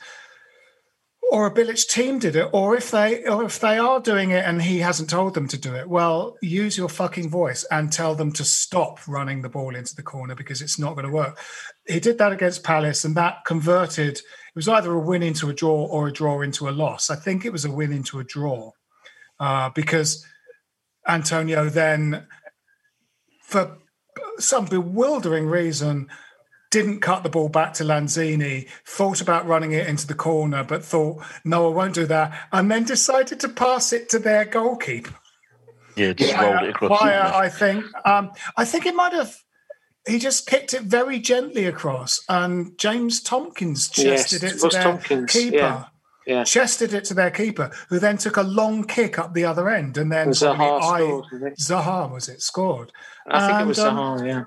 or a Bilic team did it, or if they, or if they are doing it and he hasn't told them to do it, well, use your fucking voice and tell them to stop running the ball into the corner because it's not going to work. He did that against Palace, and that converted. It was either a win into a draw or a draw into a loss. I think it was a win into a draw uh, because Antonio then for some bewildering reason, didn't cut the ball back to Lanzini, thought about running it into the corner, but thought, no, I won't do that, and then decided to pass it to their goalkeeper. yeah, just rolled it across. Via. I think. Um, I think it might have. He just kicked it very gently across, and James Tomkins chested it it to their Tomkins, keeper. yeah. Yeah. Chested it to their keeper, who then took a long kick up the other end, and then And Zaha scored, I think. Zaha was it scored? I think it was And, um, Zaha, yeah.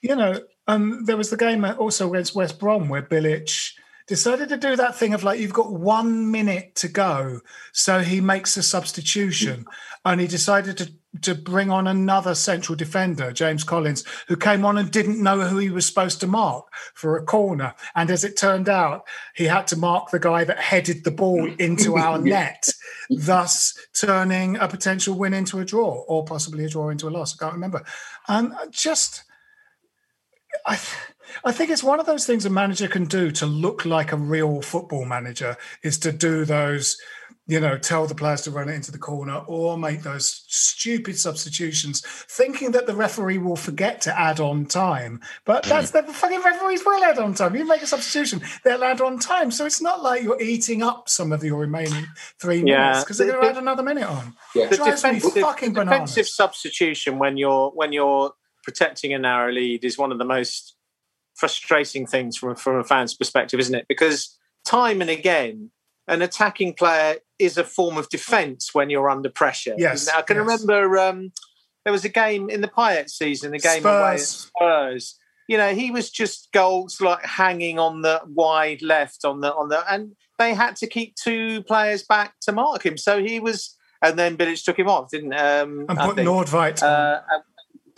you know, um, there was the game also against West Brom where Bilic decided to do that thing of like you've got one minute to go, so he makes a substitution, and he decided to to bring on another central defender, James Collins, who came on and didn't know who he was supposed to mark for a corner, and as it turned out, he had to mark the guy that headed the ball into our net, thus turning a potential win into a draw or possibly a draw into a loss. I can't remember, and just. I, I think it's one of those things a manager can do to look like a real football manager is to do those, you know, tell the players to run it into the corner or make those stupid substitutions, thinking that the referee will forget to add on time. But hmm. that's the fucking referees will add on time. You make a substitution, they'll add on time. So it's not like you're eating up some of your remaining three Yeah. minutes because they're going to add another minute on. Yeah. The defensive, fucking the defensive substitution when you're when you're protecting a narrow lead is one of the most frustrating things from from a fan's perspective, isn't it? Because time and again, an attacking player is a form of defence when you're under pressure. Yes, I can yes. remember um, there was a game in the Payet season, a game away at Spurs. Spurs. You know, he was just goals like hanging on the wide left on the on the, and they had to keep two players back to mark him. So he was, and then Bilic took him off, didn't? Um, And put. Nordveit. Uh, and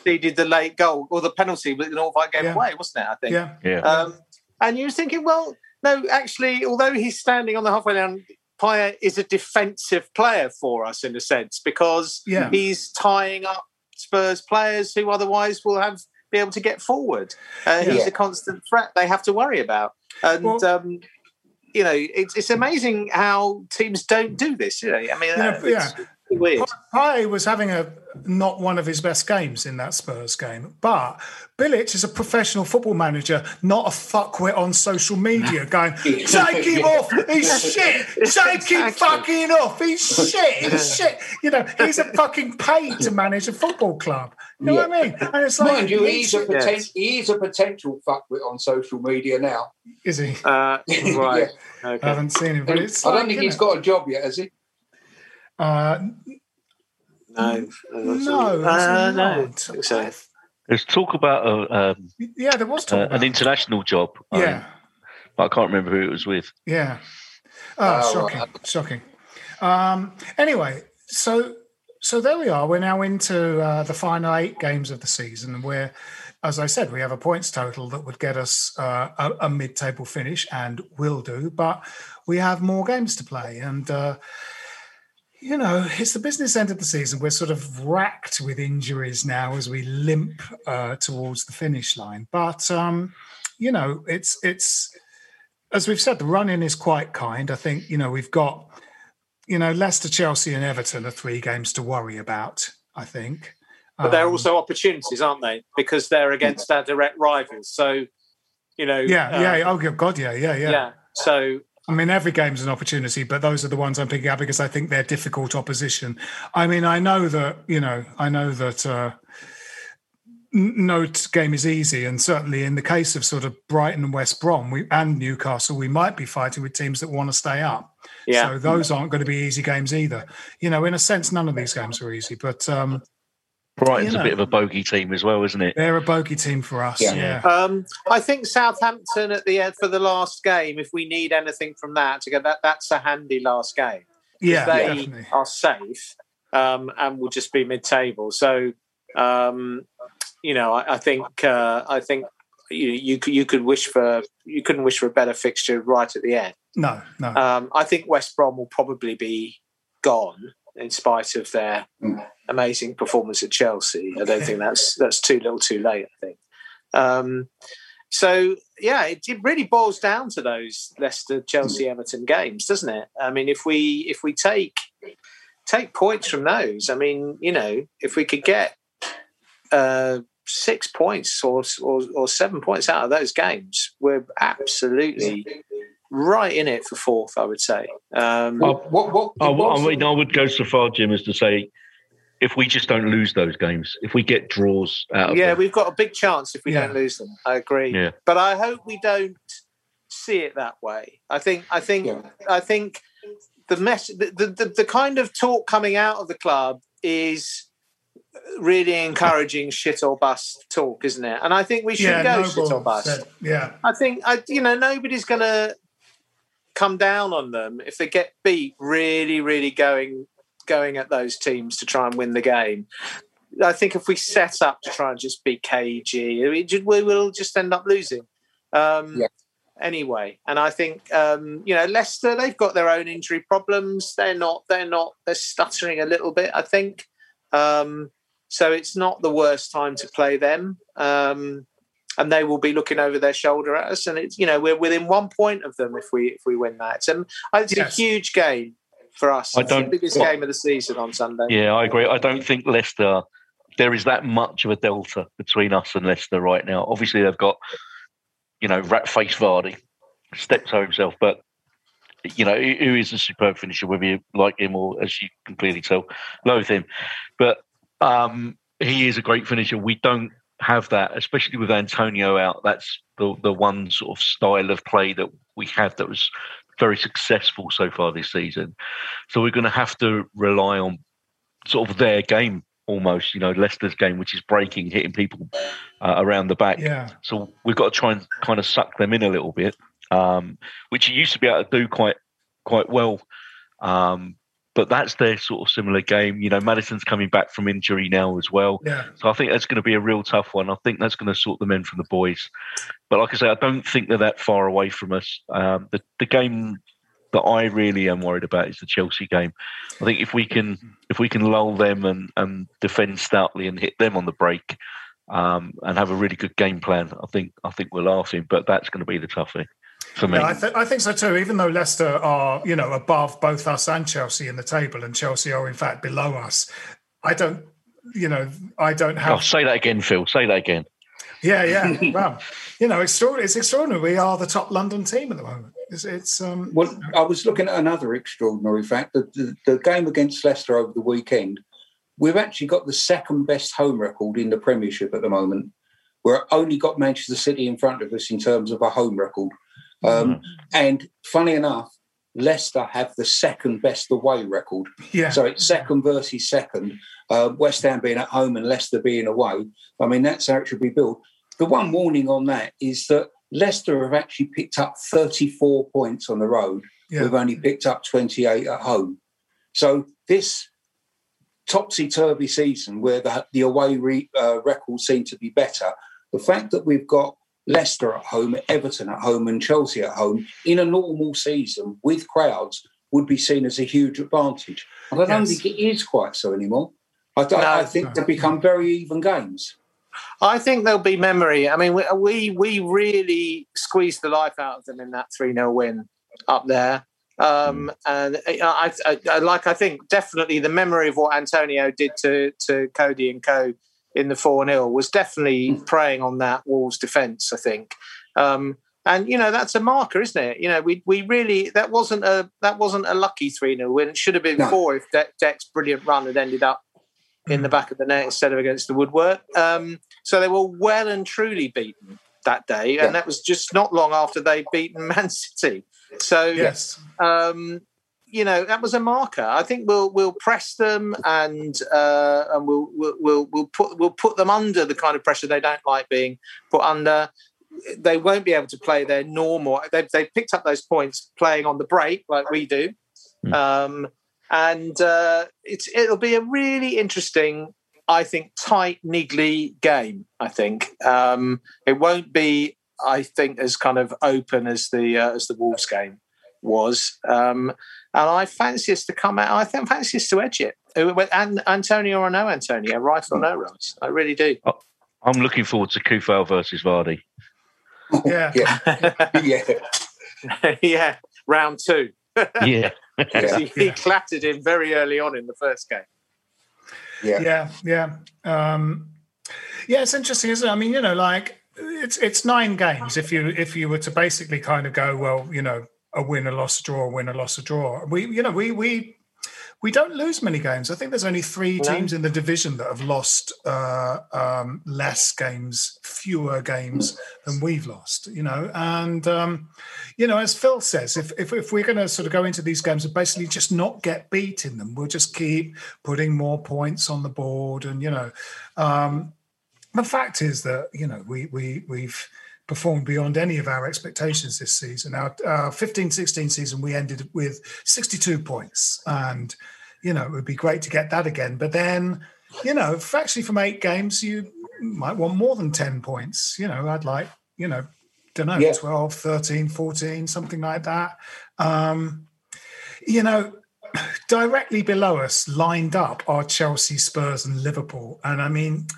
conceded the late goal or the penalty, but the Nordveit game Yeah. away, wasn't it? I think. yeah. Yeah. Um, and you were thinking, well, no, actually, although he's standing on the halfway line, Payet is a defensive player for us in a sense because Yeah. he's tying up Spurs players who otherwise will have be able to get forward. Uh, He's a constant threat they have to worry about, and. Well- um, you know, it's, it's amazing how teams don't do this. You know, I mean, Yeah, uh, yeah. Weird. Pai was having a not one of his best games in that Spurs game, but Bilic is a professional football manager, not a fuckwit on social media going, take him off, he's shit, take him fucking off, he's shit, he's shit. You know, he's a fucking paid to manage a football club. You know what I mean? And it's like, Mind you, he he's a, should- poten- Yes. he is a potential fuckwit on social media now. is he? Uh, right. I Okay. haven't seen him, but it's I don't like, think you he's know, got a job yet, has he? Uh, No. no, Uh, it's no. not. I so. There's talk about a, um, Yeah, there was talk uh, about an it. international job. um, Yeah. but I can't remember who it was with. Yeah. Oh, Oh, shocking, right. shocking. Um, anyway, so so there we are. We're now into uh, the final eight games of the season, and we're, as I said, we have a points total that would get us uh, a, a mid-table finish, and will do. But we have more games to play, and uh, you know, it's the business end of the season. We're sort of racked with injuries now as we limp uh, towards the finish line. But um, you know, it's it's as we've said, the run in is quite kind. I think you know we've got you know Leicester, Chelsea, and Everton are three games to worry about. I think, but they're Um, also opportunities, aren't they? Because they're against our direct rivals. So, you know, yeah, yeah. Oh God, yeah, yeah, yeah. yeah. So I mean, every game's an opportunity, but those are the ones I'm picking out because I think they're difficult opposition. I mean, I know that you know, I know that uh, no game is easy, and certainly in the case of sort of Brighton and West Brom we, and Newcastle, we might be fighting with teams that want to stay up. Yeah. So those aren't going to be easy games either. You know, in a sense, none of these games are easy, but um, Brighton's you a bit of a bogey team as well, isn't it? they're a bogey team for us. Yeah. Yeah. Um, I think Southampton at the end for the last game. If we need anything from that to get that, that's a handy last game. Yeah, they definitely. are safe um, and will just be mid-table. So, um, you know, I, I think uh, I think you you could you could wish for you couldn't wish for a better fixture right at the end. No, no. Um, I think West Brom will probably be gone in spite of their amazing performance at Chelsea. I don't think that's that's too little, too late. I think. Um, so yeah, it, it really boils down to those Leicester, Chelsea, Everton games, doesn't it? I mean, if we if we take take points from those, I mean, you know, if we could get uh, six points or, or or seven points out of those games, we're absolutely right in it for fourth. I would say. Um, What, what, what, I, what- I mean, I would go so far, Jim, as to say if we just don't lose those games, if we get draws out of yeah, them, we've got a big chance if we Yeah. don't lose them. I agree. Yeah. But I hope we don't see it that way. I think I think Yeah. I think the mess the, the, the, the kind of talk coming out of the club is really encouraging shit or bust talk, isn't it? And I think we should yeah, go Noble shit or bust. said- yeah. I think I you know nobody's going to come down on them if they get beat really really going going at those teams to try and win the game. I think if we set up to try and just be cagey, we we will just end up losing. Um, Yeah. Anyway, and I think um, you know Leicester they've got their own injury problems. They're not they're not they're stuttering a little bit. I think um, so. It's not the worst time to play them. Um, and they will be looking over their shoulder at us. And it's you know we're within one point of them if we if we win that. And it's Yes. a huge game for us. I It's don't- biggest game of the season on Sunday. yeah, I agree. I don't think Leicester. There is that much of a delta between us and Leicester right now. Obviously, they've got you know rat face Vardy stepped over himself, but you know who who is a superb finisher, whether you like him or as you can clearly tell, loathe him. But um, he is a great finisher. We don't have that, especially with Antonio out. That's the the one sort of style of play that we have that was very successful so far this season. So we're going to have to rely on sort of their game almost, you know, Leicester's game, which is breaking, hitting people uh, around the back. Yeah. So we've got to try and kind of suck them in a little bit, um, which you used to be able to do quite quite well. Um, but that's their sort of similar game. You know, Maddison's coming back from injury now as well. Yeah. So I think that's going to be a real tough one. I think that's going to sort them in from the boys. But like I say, I don't think they're that far away from us. Um, the the game that I really am worried about is the Chelsea game. I think if we can if we can lull them and, and defend stoutly and hit them on the break um, and have a really good game plan, I think I think we're laughing. But that's going to be the toughie for me. Yeah, I, th- I think so too. Even though Leicester are, you know, above both us and Chelsea in the table, and Chelsea are in fact below us, I don't, you know, I don't oh, have. say that again, Phil. Say that again. Yeah, yeah. well, you know, extraordinary. It's extraordinary. We are the top London team at the moment. It's, it's um. Well, I was looking at another extraordinary fact. The, the, the game against Leicester over the weekend, we've actually got the second best home record in the Premiership at the moment. We're only got Manchester City in front of us in terms of a home record. Um, And funny enough, Leicester have the second best away record. Yeah. So it's second versus second. Uh, West Ham being at home and Leicester being away. I mean, that's how it should be built. The one warning on that is that Leicester have actually picked up 34 points on the road. Yeah. We've only picked up 28 at home. So this topsy turvy season, where the, the away re, uh, records seem to be better, the fact that we've got Leicester at home, Everton at home, and Chelsea at home in a normal season with crowds would be seen as a huge advantage. And I don't Yes. think it is quite so anymore. I, don't, No. I think they've become very even games. I think there'll be memory. I mean, we we, we really squeezed the life out of them in that 3 0 win up there. Um, and I, I, I like, I think definitely the memory of what Antonio did to, to Coady and Co in the 4 0 was definitely preying on that Wolves defence, I think. Um, and you know that's a marker, isn't it? You know, we we really that wasn't a that wasn't a lucky three 0 win. It should have been No. four if De- Dec's brilliant run had ended up in the back of the net instead of against the woodwork. Um, so they were well and truly beaten that day, Yeah. and that was just not long after they'd beaten Man City. So Yes. um, you know that was a marker. I think we'll we'll press them and uh, and we'll, we'll we'll we'll put we'll put them under the kind of pressure they don't like being put under. They won't be able to play their normal. They've they've picked up those points playing on the break like we do, um, and uh, it's it'll be a really interesting. I think tight, niggly game. I think um, it won't be. I think as kind of open as the uh, as the Wolves game was, um, and I fancy us to come out. I think fancy us to edge it. And Antonio or no Antonio, right or no right. I really do. I'm looking forward to Coufal versus Vardy. Yeah. Yeah, yeah, yeah, round two. Yeah. yeah, he, he clattered him very early on in the first game. yeah. yeah yeah um yeah it's interesting isn't it i mean you know like it's it's nine games if you if you were to basically kind of go well you know a win a loss a draw a win a loss a draw. We you know we we we don't lose many games. I think there's only three teams in the division that have lost uh um less games fewer games than we've lost you know? And um you know, as Phil says, if if, if we're going to sort of go into these games and basically just not get beat in them, we'll just keep putting more points on the board. And you know, um, the fact is that you know we we we've performed beyond any of our expectations this season. Our, our 15-16 season, we ended with 62 points, and you know it would be great to get that again. But then, you know, actually from eight games, you might want more than 10 points. You know, I'd like you know don't know, Yeah. 12, 13, 14, something like that. Um, you know, directly below us, lined up, are Chelsea, Spurs, and Liverpool. And I mean,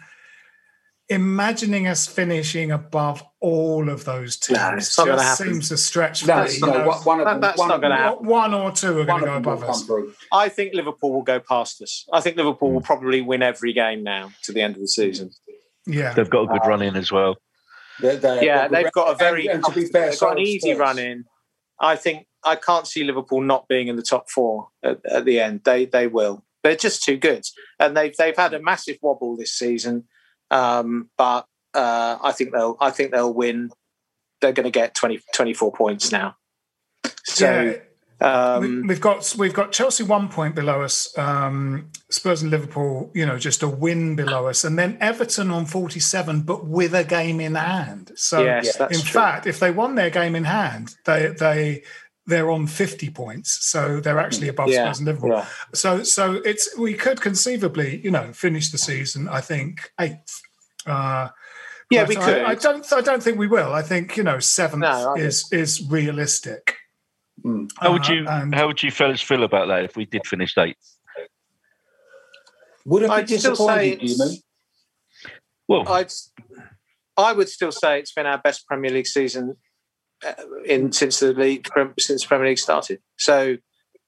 imagining us finishing above all of those teams No, it's not gonna just seems a stretch for No, no, one- one of That- them- that's one not gonna happen. one or two are going to of go them above us. I think Liverpool will go past us. I think Liverpool will hmm. probably win every game now to the end of the season. Yeah. They've got a good uh, run in as well. They- they- Yeah, they've got a very and, and to be fair, they've got an easy Spurs. run in. I think I can't see Liverpool not being in the top four at, at the end. They they will. They're just too good, and they've they've had a massive wobble this season. Um, but uh, I think they'll I think they'll win. They're going to get 20, 24 points now. So Yeah. we, um, we've got we've got Chelsea one point below us, um, Spurs and Liverpool, you know, just a win below us, and then Everton on forty seven, but with a game in hand. So, yes, that's in true. fact, if they won their game in hand, they they they're on fifty points, so they're actually above Yeah, Spurs and Liverpool. yeah. So so it's we could conceivably, you know, finish the season. I think eighth. Uh, Yeah, we I- could. I, don't. I don't think we will. I think you know seventh No, I is is realistic. How would Uh, you and- how would you fellas feel about that if we did finish eighth? Would it be I'd still say disappointed, you it's- mean? Well, I'd, I would still say it's been our best Premier League season uh, in since the league since the Premier League started. So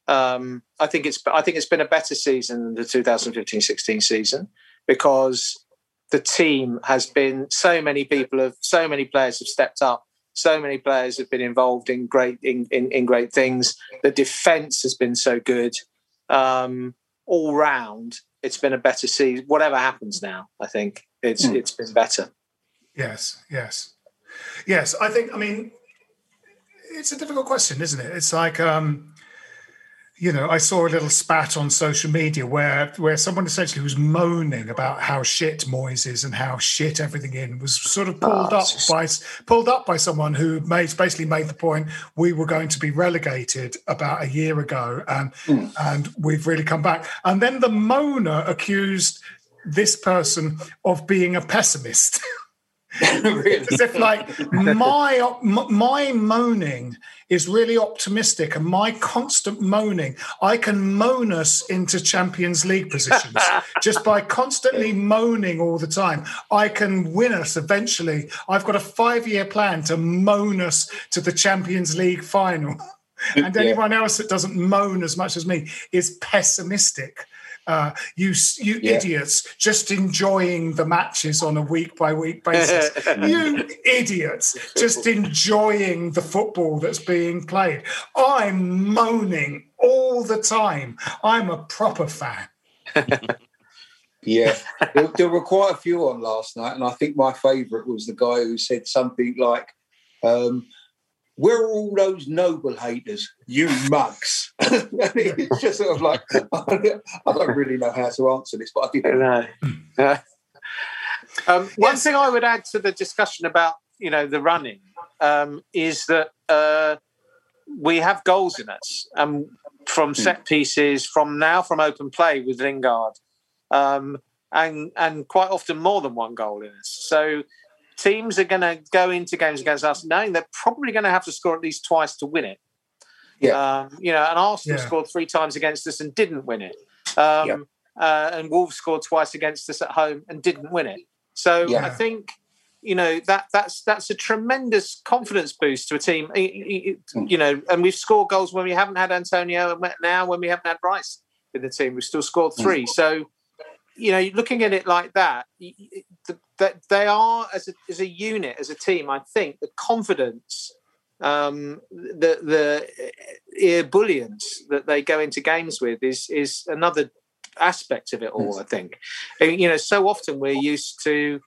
um, I think it's I think it's been a better season than the 2015-16 season because the team has been so many people have so many players have stepped up. So many players have been involved in great in, in, in great things. The defence has been so good. Um, all round, it's been a better season. Whatever happens now, I think it's Hmm. it's been better. Yes, yes, yes. I think. I mean, it's a difficult question, isn't it? It's like, um, you know, I saw a little spat on social media where where someone essentially was moaning about how shit Moyes is and how shit everything in was sort of pulled Oh, up just- by pulled up by someone who made basically made the point we were going to be relegated about a year ago and Mm. and we've really come back. And then the moaner accused this person of being a pessimist. As if like my my moaning is really optimistic, and my constant moaning, I can moan us into Champions League positions just by constantly moaning all the time. I can win us eventually. I've got a five year plan to moan us to the Champions League final. And anyone else that doesn't moan as much as me is pessimistic. Uh, you you yeah. idiots just enjoying the matches on a week by week basis. you idiots just enjoying the football that's being played. I'm moaning all the time. I'm a proper fan. yeah, there, there, were quite a few on last night, and I think my favourite was the guy who said something like. Um, where are all those Noble haters? You mugs. it's just sort of like, I don't really know how to answer this, but I did. know. um, one thing I would add to the discussion about, you know, the running um, is that uh, we have goals in us um, from hmm. set pieces, from now from open play with Lingard, um, and and quite often more than one goal in us. So teams are going to go into games against us knowing they're probably going to have to score at least twice to win it. Yeah. Um, you know, and Arsenal yeah. scored three times against us and didn't win it. Um, yep. uh, and Wolves scored twice against us at home and didn't win it. So yeah. I think you know that that's that's a tremendous confidence boost to a team. You know, and we've scored goals when we haven't had Antonio, and now when we haven't had Rice in the team, we've still scored three. Mm. So you know, looking at it like that, that they are as a, as a unit, as a team. I think the confidence, um, the the ebullience that they go into games with is is another aspect of it all. I think, and, you know, so often we're used to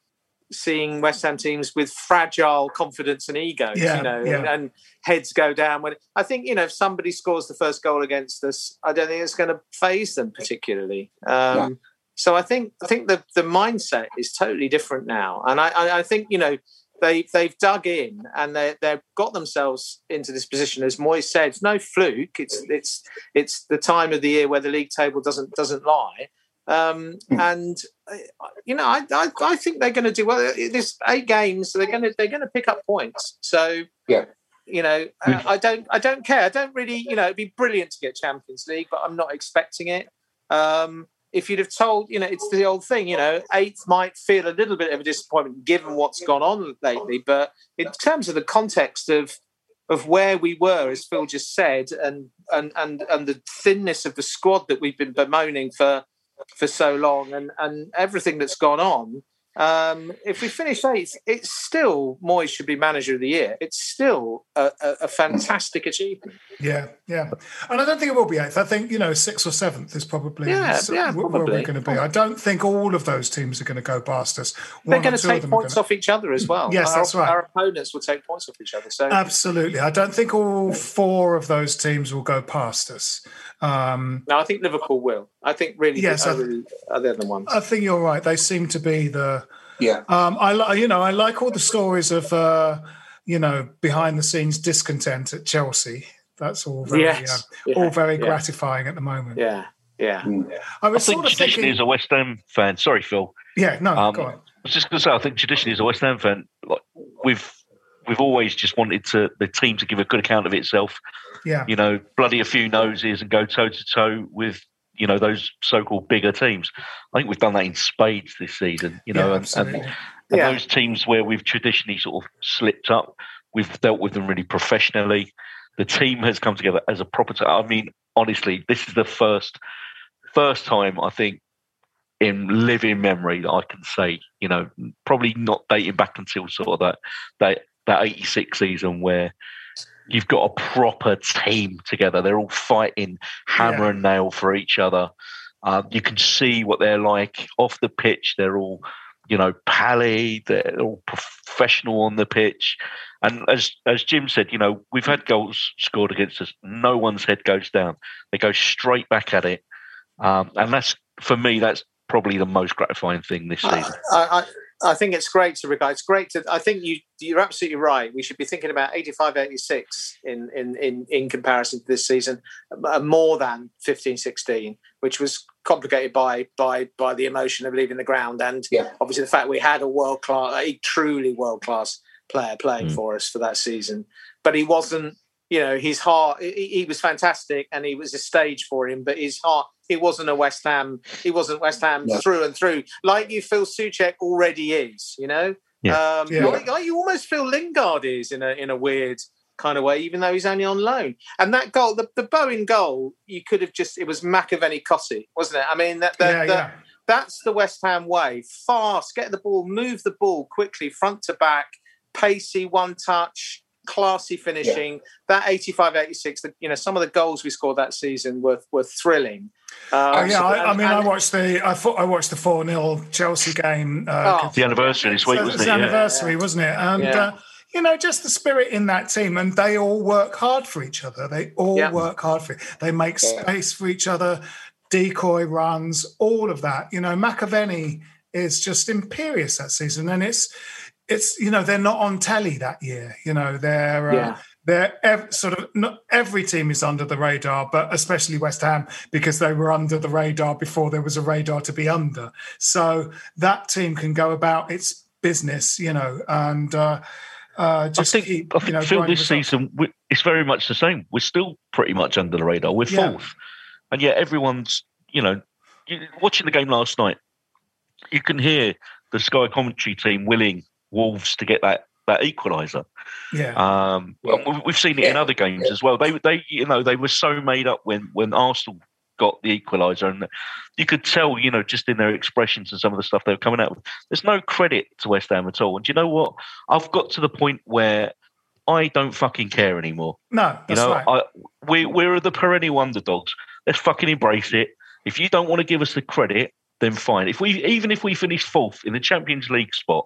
seeing West Ham teams with fragile confidence and egos, yeah, you know, yeah. and, and, heads go down when I think, you know, if somebody scores the first goal against us, I don't think it's going to phase them particularly. Um. So I think I think the the mindset is totally different now, and I I think you know they they've dug in and they they've got themselves into this position. As Moyes said, it's no fluke. It's it's it's the time of the year where the league table doesn't doesn't lie. Um, hmm. and uh, you know, I, I, I think they're going to do well. This eight games, they're going to they're going to pick up points. So yeah, you know, I, hmm. I don't I don't care. I don't really, you know, it'd be brilliant to get Champions League, but I'm not expecting it. Um, if you'd have told, you know, it's the old thing, you know, eighth might feel a little bit of a disappointment given what's gone on lately. But in terms of the context of of where we were, as Phil just said, and and and and the thinness of the squad that we've been bemoaning for for so long, and and everything that's gone on, um, if we finish eighth, it's still Moyes should be manager of the year. It's still a, a, a, fantastic achievement. Yeah, yeah, and I don't think it will be eighth. I think you know sixth or seventh is probably yeah, yeah, where probably. we're going to be. I don't think all of those teams are going to go past us. One They're going to take points gonna... off each other as well. yes, our, that's right. Our opponents will take points off each other. So absolutely, I don't think all four of those teams will go past us. Um, no, I think Liverpool will. I think really yes, are, I, are the ones. I think you're right. They seem to be the yeah. Um, I you know I like all the stories of uh, you know behind the scenes discontent at Chelsea. That's all very yes. uh, yeah. all very yeah. gratifying at the moment. Yeah. Yeah. Mm. I, I think traditionally, thinking... as a West Ham fan, sorry, Phil. Yeah, no, um, go on. I was just going to say, I think traditionally, as a West Ham fan, like we've we've always just wanted to the team to give a good account of itself. Yeah. You know, bloody a few noses and go toe to toe with you know those so-called bigger teams. I think we've done that in spades this season. You know, yeah, and, and, and yeah. those teams where we've traditionally sort of slipped up, we've dealt with them really professionally. The team has come together as a proper. T- I mean, honestly, this is the first first time I think in living memory that I can say, you know, probably not dating back until sort of that that that eighty six season where you've got a proper team together. They're all fighting hammer yeah. and nail for each other. Um, you can see what they're like off the pitch. They're all, you know, pally. They're all professional on the pitch. And as as Jim said, you know, we've had goals scored against us. No one's head goes down. They go straight back at it. Um, and that's for me. That's probably the most gratifying thing this season. I, I think it's great to regard. It's great to. I think you you're absolutely right. We should be thinking about 85, 86 in in in, in comparison to this season, uh, more than 15, 16, which was complicated by by by the emotion of leaving the ground, and Yeah. obviously the fact we had a world class, a truly world class player playing Mm. for us for that season. But he wasn't, you know, his heart. He, he was fantastic, and he was a stage for him. But his heart, he wasn't a West Ham. He wasn't West Ham No. through and through, like you feel Soucek already is. You know, Yeah. um, Yeah. Like, like you almost feel Lingard is in a in a weird kind of way, even though he's only on loan. And that goal, the, the Bowen goal, you could have just it was McAvennie Cottee, wasn't it? I mean that, that, yeah, that yeah. that's the West Ham way. Fast, get the ball, move the ball quickly, front to back, pacey, one touch, classy finishing. That 85 86, the, you know, some of the goals we scored that season were, were thrilling. Um, Oh, yeah, so- I, I and- mean, I watched the I thought I watched the four 0 Chelsea game. Uh, Oh, The anniversary this week, So wasn't it's it? Yeah. anniversary, wasn't it? And Yeah. uh, you know, just the spirit in that team, and they all work hard for each other. They all Yeah. work hard for it. They make Yeah. space for each other, decoy runs, all of that. You know, McAvennie is just imperious that season, and it's it's you know they're not on telly that year. You know, they're uh, Yeah. they're ev- sort of not every team is under the radar, but especially West Ham because they were under the radar before there was a radar to be under. So that team can go about its business, you know, and uh, uh, I think, keep, I think you know, Phil, this season we, it's very much the same. We're still pretty much under the radar. We're Yeah. fourth, and yet everyone's you know watching the game last night. You can hear the Sky commentary team willing Wolves to get that that equaliser. Yeah, Um, Yeah. we- we've seen it in other games Yeah. as well. They they you know they were so made up when when Arsenal got the equaliser, and you could tell you know just in their expressions and some of the stuff they were coming out with. There's no credit to West Ham at all. And do you know what? I've got to the point where I don't fucking care anymore. no, You know, right. I, we we're the perennial underdogs. Let's fucking embrace it. If you don't want to give us the credit, then fine. If we even if we finish fourth in the Champions League spot,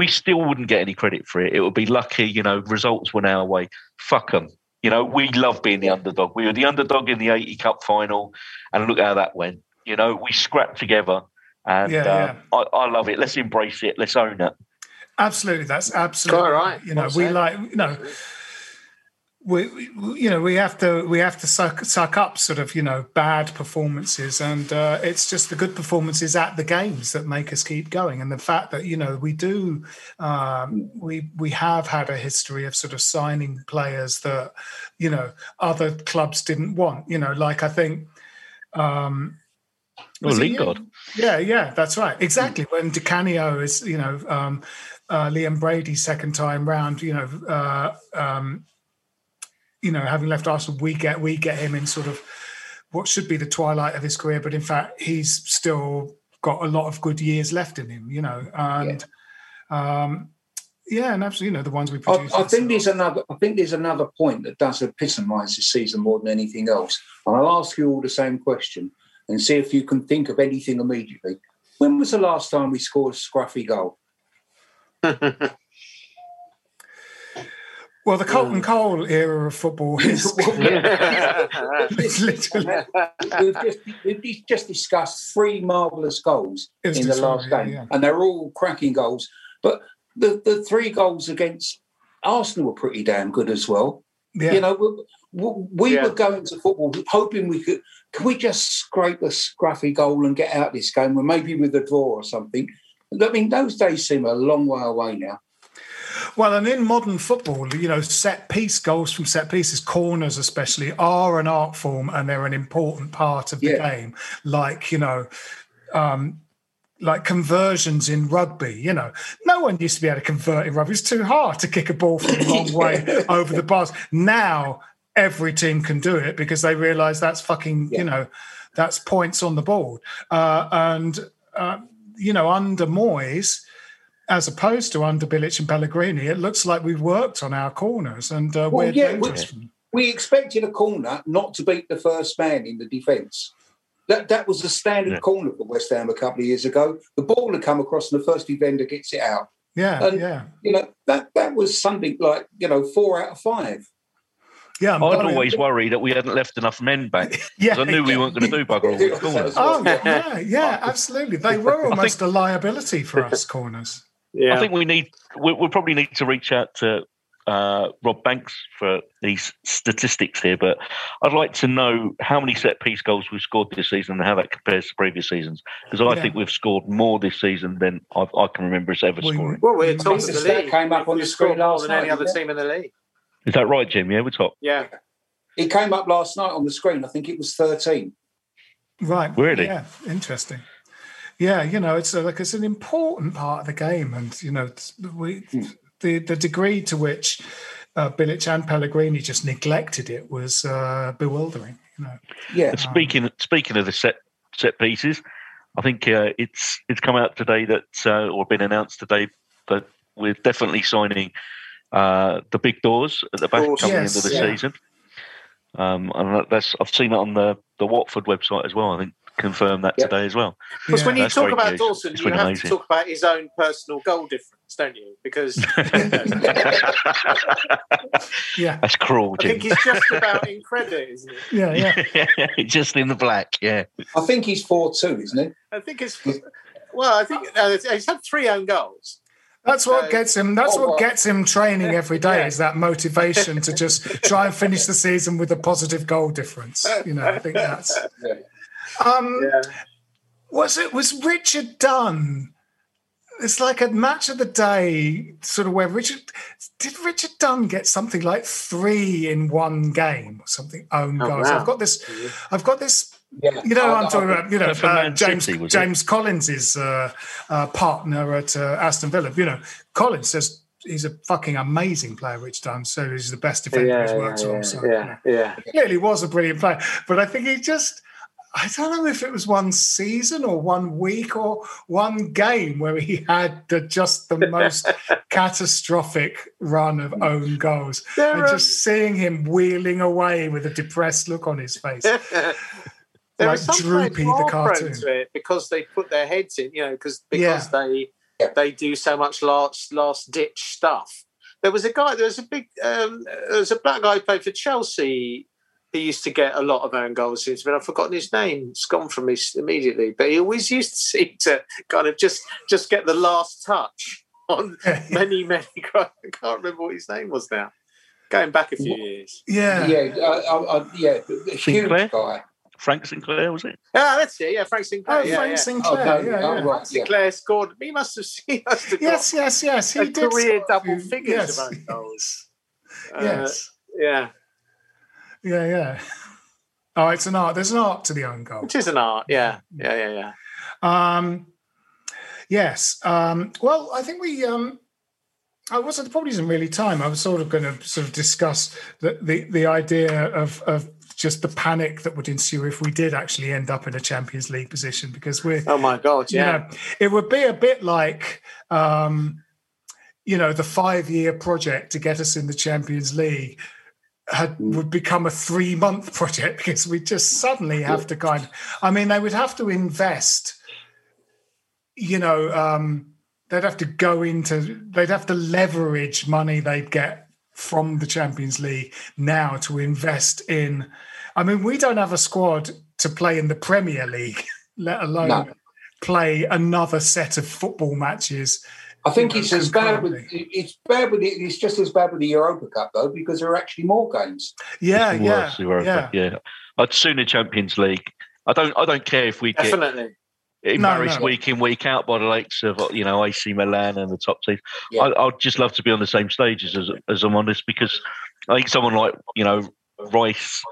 we still wouldn't get any credit for it. It would be lucky, you know, results went our way. Fuck them. You know, we love being the underdog. We were the underdog in the 80 Cup final, and look how that went. You know, we scrapped together, and Yeah, um, I, I love it. Let's embrace it. Let's own it. Absolutely, that's absolutely Quite right. You know, Well we said. like you know. We, we- you know, we have to we have to suck suck up sort of you know bad performances, and uh, it's just the good performances at the games that make us keep going. And the fact that you know we do um, we we have had a history of sort of signing players that you know other clubs didn't want. You know, like I think. Um, Oh? Lingard. Yeah, yeah, that's right. Exactly. When Di Canio is, you know, um, uh, Liam Brady's second time round, you know, uh, um, you know, having left Arsenal, we get we get him in sort of what should be the twilight of his career, but in fact, he's still got a lot of good years left in him, you know, and um, yeah, and absolutely, you know, the ones we I, produce. I think there's another. I think there's another point that does epitomise this season more than anything else. And I'll ask you all the same question and see if you can think of anything immediately. When was the last time we scored a scruffy goal? well, the Carlton um, Cole era of football is it's literally we've just we've just discussed three marvellous goals It in the last game, yeah. and they're all cracking goals. But the, the three goals against Arsenal were pretty damn good as well. yeah. You know, we, we, we Yeah. were going to football hoping we could. Can we just scrape a scruffy goal and get out this game, or maybe with a draw or something? I mean, those days seem a long way away now. Well, and in modern football, you know, set piece goals from set pieces, corners especially, are an art form and they're an important part of the Yeah. game. Like, you know, um, like conversions in rugby, you know, no one used to be able to convert in rugby. It's too hard to kick a ball from a long way over the bars. Now every team can do it because they realize that's fucking, Yeah. you know, that's points on the board. Uh, and, uh, you know, under Moyes, as opposed to under Bilic and Pellegrini, it looks like we've worked on our corners and uh, Well, we're yeah, dangerous. we- We expected a corner not to beat the first man in the defence. That that was the standard Yeah. corner for West Ham a couple of years ago. The ball had come across, and the first defender gets it out. Yeah, And- yeah, You know that that was something like you know four out of five. yeah. I'd but- always worry that we hadn't left enough men back yeah, I knew we weren't going to do bugger all with corners. Oh yeah, yeah, absolutely. They were almost a liability for us corners. Yeah. I think we need we, we probably need to reach out to uh, Rob Banks for these statistics here, but I'd like to know how many set piece goals we've scored this season and how that compares to previous seasons. Because I Yeah. think we've scored more this season than I've, I can remember us ever We- scoring. Well, we're top of the a league. came up on We've the screen scored more last than any other it? team in the league. Is that right, Jim? Yeah, we're top. Yeah. It came up last night on the screen. I think it was 13. Right. Really? Yeah. Interesting. Yeah, you know, it's a, like it's an important part of the game, and you know, it's, we the the degree to which uh, Bilic and Pellegrini just neglected it was uh, bewildering. You know. Yeah. And speaking speaking of the set set pieces, I think uh, it's it's come out today that uh, or been announced today that we're definitely signing uh, the big doors at the back Doors, coming yes, into the yeah. season. Um, and that's I've seen it on the the Watford website as well. I think confirmed that Yeah. today as well. Because when you That's talk about news. Dawson, It's you have amazing. to talk about his own personal goal difference, don't you? Because Yeah, That's cruel, I think he's just about in credit, isn't it? yeah, yeah. Just in the black, yeah. I think he's 4 2, isn't he? I think it's well. I think uh, he's had three own goals. That's what So- gets him. That's Oh, what gets him training every day. Yeah. Is that motivation to just try and finish the season with a positive goal difference? You know, I think that's. Yeah. Um, Yeah. was it was Richard Dunne? It's like a match of the day, sort of where Richard did Richard Dunne get something like three in one game or something own Oh, goals. wow. I've got this. I've got this Yeah. you know, I- I'm I- talking about, you know, uh, James City, was it? James Collins' uh, uh, partner at uh, Aston Villa. You know, Collins says he's a fucking amazing player, Rich Dunne. So he's the best defender he's worked on. So, you yeah, know, yeah. clearly was a brilliant player. But I think he just, I don't know if it was one season or one week or one game where he had the, just the most catastrophic run of own goals. There and are- just seeing him wheeling away with a depressed look on his face. there Like are Droopy, the more cartoon. to it because they put their heads in, you know, because Yeah. because they Yeah. they do so much last last ditch stuff. There was a guy. There was a big. Um, there was a black guy who played for Chelsea. He used to get a lot of own goals since, but I've forgotten his name. It's gone from me immediately. But he always used to seem to kind of just just get the last touch on many many. I can't remember what his name was now. Going back a few years. Yeah. Yeah, uh, uh, uh, yeah, a huge Sinclair? guy. Frank Sinclair, was it? Ah, that's it. Yeah, Frank Sinclair. Oh, yeah, Frank yeah. Sinclair. Oh, no, yeah, oh, yeah. right, yeah. Sinclair scored. He must have. He must have. Yes, yes, yes. He a did career double figures yes. of own goals. Uh, yes. Yeah, Yeah, yeah. Oh, it's an art. There's an art to the own goal. it is an art. Yeah, yeah, yeah, yeah. Um, yes. Um, well, I think we. Um, I wasn't. There probably isn't really time. I was sort of going to sort of discuss the the, the idea of of just the panic that would ensue if we did actually end up in a Champions League position because we're Oh my god, you yeah. know, it would be a bit like, um, you know, the five-year project to get us in the Champions League had would become a three-month project because we just suddenly have to kind. I mean, they would have to invest. You know, um, they'd have to go into. They'd have to leverage money they'd get from the Champions League now to invest in. I mean, we don't have a squad to play in the Premier League, let alone No. play another set of football matches. I think you know, it's as bad with it's bad with it. It's just as bad with the Europa Cup though, because there are actually more games. Yeah, It's yeah, worse, Europa, yeah. yeah. I'd sooner Champions League. I don't. I don't care if we get Definitely. embarrassed no. week in week out by the likes of you know AC Milan and the top teams. Yeah. I, I'd just love to be on the same stages as as I'm on this because I think someone like you know Rice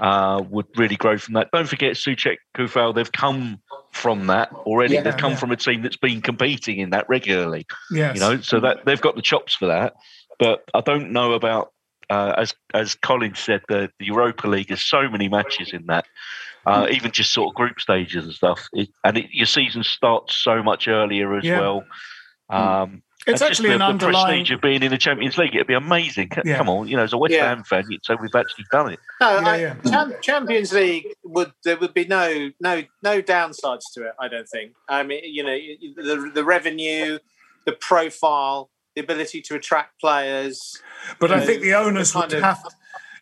uh, would really grow from that. Don't forget Soucek Coufal. They've come from that already. Yeah, they've come yeah. from a team that's been competing in that regularly. Yes. You know, so that they've got the chops for that. But I don't know about uh, as as Colin said, the, the Europa League. There's so many matches in that. Uh, even just sort of group stages and stuff, it, and it, your season starts so much earlier as Yeah. well. Um, It's and actually just an the, the underlying. prestige of being in the Champions League. It'd be amazing. Yeah. Come on, you know, as a West Yeah. Ham fan, you'd say we've actually done it. No, Yeah, I, yeah. Cham- Champions League would there would be no no no downsides to it. I don't think. I mean, you know, the the revenue, the profile, the ability to attract players. But I know, think the owners the would of- have.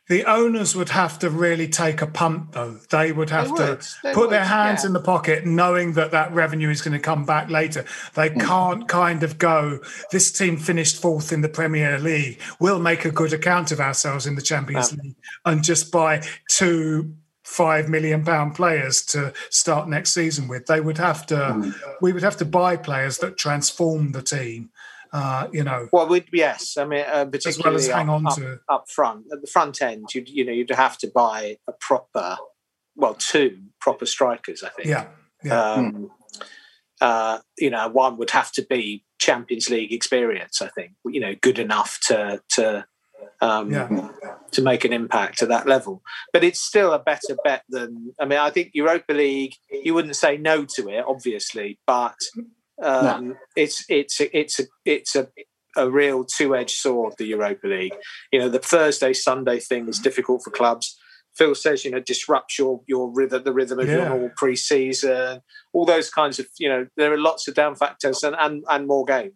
The owners would have to really take a punt, though. They would have They to they put their hands yeah. in the pocket, knowing that that revenue is going to come back later. They Hmm. can't kind of go, this team finished fourth in the Premier League. We'll make a good account of ourselves in the Champions League and just buy two five million pound players to start next season with. They would have to, Hmm. we would have to buy players that transform the team. Uh, you know, Well, we'd, yes, I mean, uh, particularly as well as hang up, on up, to up front. At the front end, you'd you know you'd have to buy a proper, well, two proper strikers. I think. yeah, yeah. Um, uh, you know, one would have to be Champions League experience. I think you know, good enough to to um, Yeah. to make an impact at that level. But it's still a better bet than. I mean, I think Europa League. You wouldn't say no to it, obviously, but um, it's it's a, it's a it's a a real two-edged sword. The Europa League. You know, the Thursday Sunday thing is difficult for clubs. Phil says, you know, disrupts your your rhythm, the rhythm of your Yeah. normal pre-season, all those kinds of, you know, there are lots of down factors and and, and more games.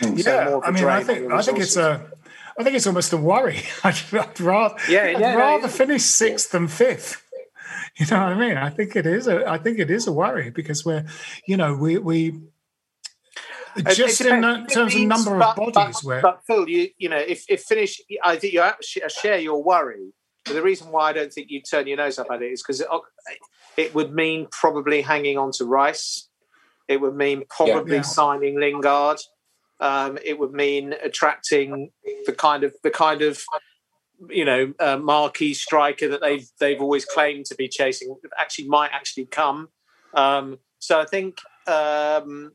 So yeah, more of a I mean, I think I think it's a, I think it's almost a worry. I'd, I'd rather, Yeah, I'd yeah, no, rather finish sixth than fifth. You know what I mean? I think it is a, I think it is a worry because we're, you know, we we It- it just in uh, terms of number means- of bodies, But, where but Phil, you you know, if, if finish, I think you actually share your worry. But the reason why I don't think you turn your nose up at it is because it, it would mean probably hanging on to Rice. It would mean probably Yeah. signing Lingard. Um, it would mean attracting the kind of the kind of you know uh, marquee striker that they've they've always claimed to be chasing. Actually, might actually come. Um, so I think um,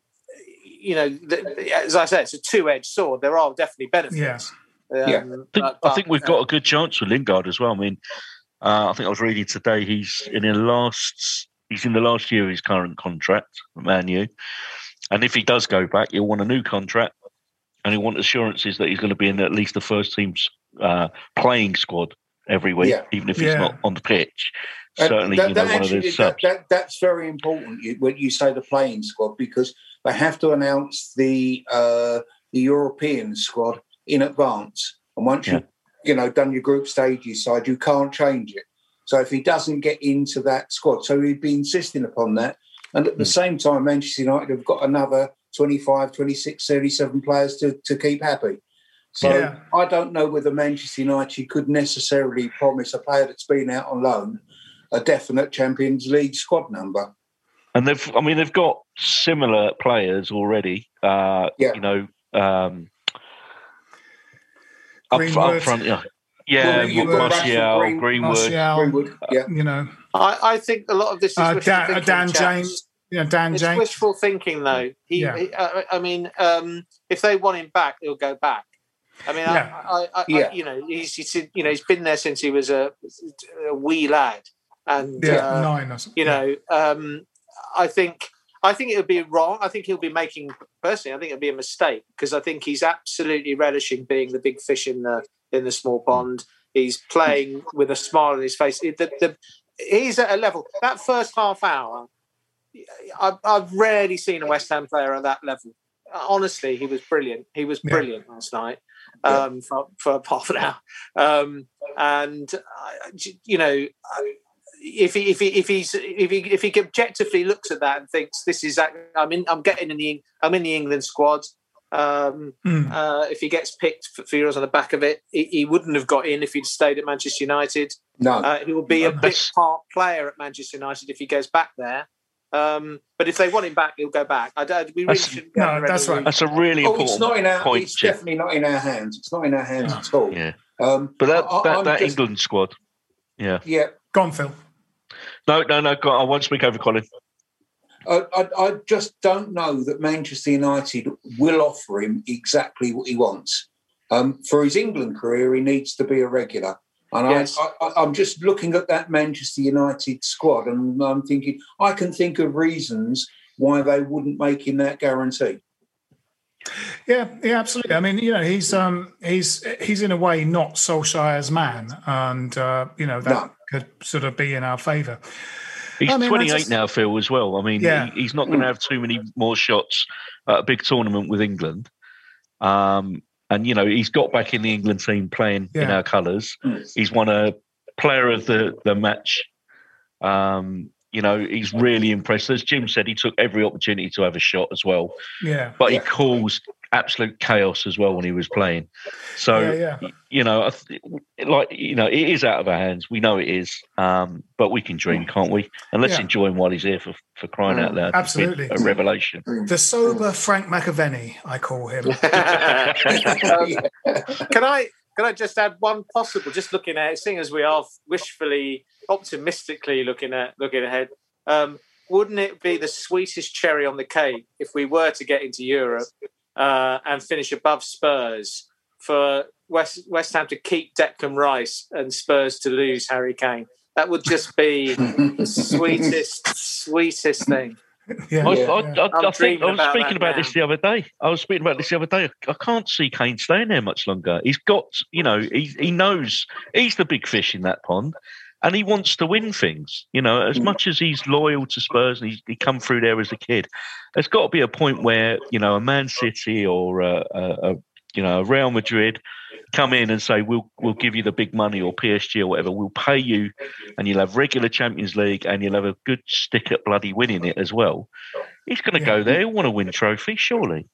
you know, th- as I said, it's a two-edged sword. There are definitely benefits. Yeah. Um, Yeah. I think, but- I think we've but, got a good chance with Lingard as well. I mean, uh, I think I was reading today he's in the last he's in the last year of his current contract at Man U, and if he does go back, he'll want a new contract, and he'll want assurances that he's going to be in at least the first team's uh, playing squad every week, Yeah. even if he's not on the pitch. And Certainly, that- you know, that one of actually- those that, subs. that- that's very important you, when you say the playing squad because they have to announce the uh, the European squad in advance, and once Yeah. you've you know done your group stages side, you can't change it. So if he doesn't get into that squad, so he'd be insisting upon that. And at the Hmm. same time, Manchester United have got another 25, 26, 37 players to, to keep happy. So Yeah. I don't know whether Manchester United could necessarily promise a player that's been out on loan a definite Champions League squad number. And they've, I mean, they've got similar players already. Uh, Yeah. You know, um, up, up front, yeah, yeah, Well, you've Martial, Rashford, Green- Greenwood. Martial, Greenwood, yeah. you know, I, I think a lot of this is uh, Dan, uh, thinking, Dan. James, you know, Dan It's James. wishful thinking, though. He, Yeah. he- uh, I mean, um, if they want him back, he'll go back. I mean, Yeah. I, I, I, Yeah. you know, he's, he's, you know, he's been there since he was a, a wee lad, and Yeah, uh, nine or something. you know, um, I think I think it would be wrong. I think he'll be making personally. I think it'd be a mistake because I think he's absolutely relishing being the big fish in the in the small pond. He's playing with a smile on his face. The, the, he's at a level that first half hour. I've, I've rarely seen a West Ham player at that level. Honestly, he was brilliant. He was Yeah. brilliant last night um, for, for half an hour. Um, and uh, you know, if he if he if he's if he if he objectively looks at that and thinks this is I'm in I'm getting in the I'm in the England squad. Um, Mm. uh, if he gets picked for, for Euros on the back of it, he, he wouldn't have got in if he'd stayed at Manchester United. No, Uh, he will be a big part player at Manchester United if he goes back there. Um, but if they want him back, he'll go back. I don't. We really That's- shouldn't. get No, ahead of that's right. That's a really oh, important it's not in our. point, it's Jim. definitely not in our hands. It's not in our hands No. at all. Yeah, Um, but that I- that, that just- England squad. Yeah. Yeah, Go on, Phil. No, no, no. go on, I won't speak over Colin. I, I, I just don't know that Manchester United will offer him exactly what he wants. Um, for his England career, he needs to be a regular. And Yes. I, I, I'm just looking at that Manchester United squad, and I'm thinking I can think of reasons why they wouldn't make him that guarantee. Yeah, yeah, absolutely. I mean, you know, he's um he's he's in a way not Solskjaer's man, and uh, you know that No. Could sort of be in our favour. He's I mean, 28 just- now, Phil, as well. I mean, Yeah. he, he's not going to have too many more shots at a big tournament with England. Um, and you know he's got back in the England team playing in our colours. Mm. He's won a player of the the match. Um, you know, he's really impressed. As Jim said, he took every opportunity to have a shot as well. Yeah. But Yeah. he caused absolute chaos as well when he was playing. So Yeah, yeah. you know, like you know, it is out of our hands. We know it is, um, but we can dream, can't we? And let's Yeah. enjoy him while he's here for, for crying out loud. Absolutely. a revelation. The sober Frank McAvennie, I call him. can I can I just add one possible? Just looking at seeing as we are wishfully, optimistically looking at looking ahead, um, wouldn't it be the sweetest cherry on the cake if we were to get into Europe uh, and finish above Spurs for West West Ham to keep Declan Rice and Spurs to lose Harry Kane? That would just be the sweetest, sweetest thing. Yeah. I, Yeah. I, I, I'm I think I was about speaking about now. this the other day. I was speaking about this the other day. I can't see Kane staying there much longer. He's got, you know, he he knows he's the big fish in that pond, and he wants to win things. You know, Mm. as much as he's loyal to Spurs and he's, he come through there as a kid, there's got to be a point where you know a Man City or a, a, a you know a Real Madrid come in and say we'll we'll give you the big money or PSG or whatever. We'll pay you, and you'll have regular Champions League and you'll have a good stick at bloody winning it as well. He's going to Yeah. go there. He'll want to win trophy, surely.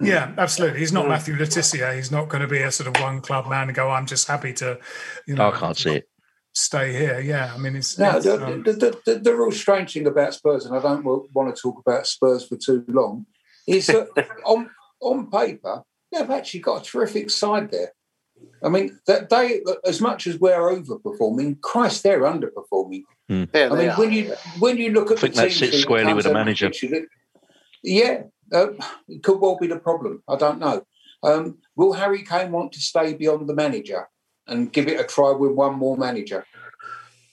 Yeah, absolutely. He's not Matthew Le Tissier. He's not going to be a sort of one club man and go, I'm just happy to, you know, I can't see it. Stay here. Yeah. I mean, it's, No, it's, the, um, the, the, the, the real strange thing about Spurs, and I don't want to talk about Spurs for too long, is that on on paper they've actually got a terrific side there. I mean, that they as much as we're overperforming, Christ, they're underperforming. Yeah, I they mean, are. when you when you look at I think the that sits squarely with the manager. look- yeah, uh, it could well be the problem. I don't know. Um, will Harry Kane want to stay beyond the manager and give it a try with one more manager?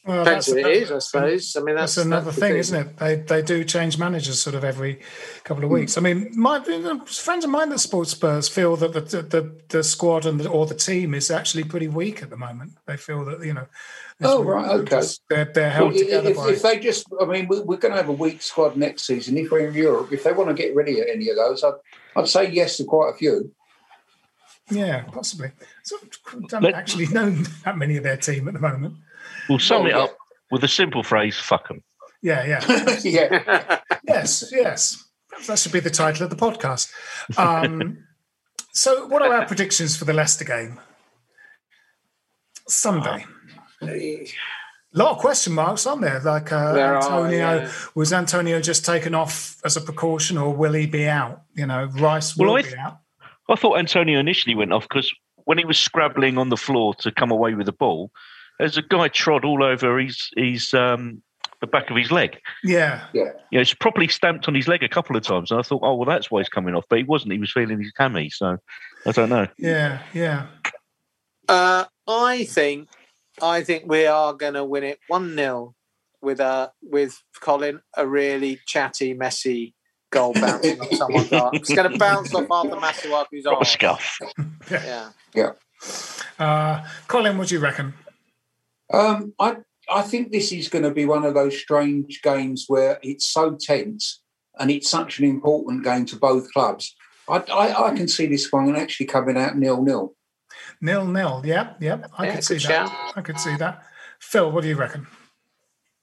well, that's- it is, I suppose. I mean, That's, that's, another that's thing, isn't it? They they do change managers sort of every couple of hmm. weeks. I mean, my friends of mine that support Spurs feel that the the, the squad and the, or the team is actually pretty weak at the moment. They feel that you know. Oh, right, okay. They're they're held Well, together if, by. if they just, I mean, we- we're going to have a weak squad next season. If we're in Europe, if they want to get rid of any of those, I'd, I'd say yes to quite a few. Yeah, possibly. So, don't Let- actually know that many of their team at the moment. We'll sum Oh, it yeah. up with a simple phrase: "Fuck them." Yeah, yeah. yeah, yes, yes. That should be the title of the podcast. Um, so, what are our predictions for the Leicester game? Sunday. A lot of question marks on there. Like uh, There are, Antonio, yeah. was Antonio just taken off as a precaution, or will he be out? You know, Rice will Well, I be th- out. I thought Antonio initially went off because when he was scrabbling on the floor to come away with the ball, there's a guy trod all over his his um, the back of his leg. Yeah, yeah. You know, it's properly stamped on his leg a couple of times, and I thought, oh well, that's why he's coming off. But he wasn't. He was feeling his hammy, so I don't know. yeah, yeah. Uh, I think I think we are going to win it one 0 with a with Colin a really chatty, messy goal bouncing off someone's arm. It's going to bounce off Arthur Masuaku's arm. Scuff. Yeah. Uh, Colin, what do you reckon? Um, I I think this is going to be one of those strange games where it's so tense and it's such an important game to both clubs. I, I, I can see this one actually coming out nil nil. Nil nil. Yeah, yeah. I Yeah, could see good that. shout. I could see that. Phil, what do you reckon?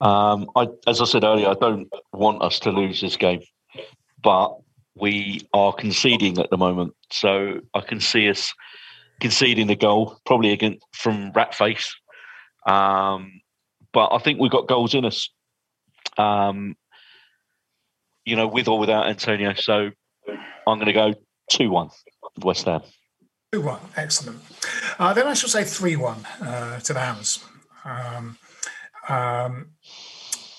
Um, I, as I said earlier, I don't want us to lose this game, but we are conceding at the moment. So I can see us conceding the goal, probably again from Ratface. Um, but I think we've got goals in us. Um, you know, with or without Antonio. So I'm going to go two-one West Ham. 2 1. Excellent. Uh, then I shall say 3 1 uh, to the Hammers. Um, um,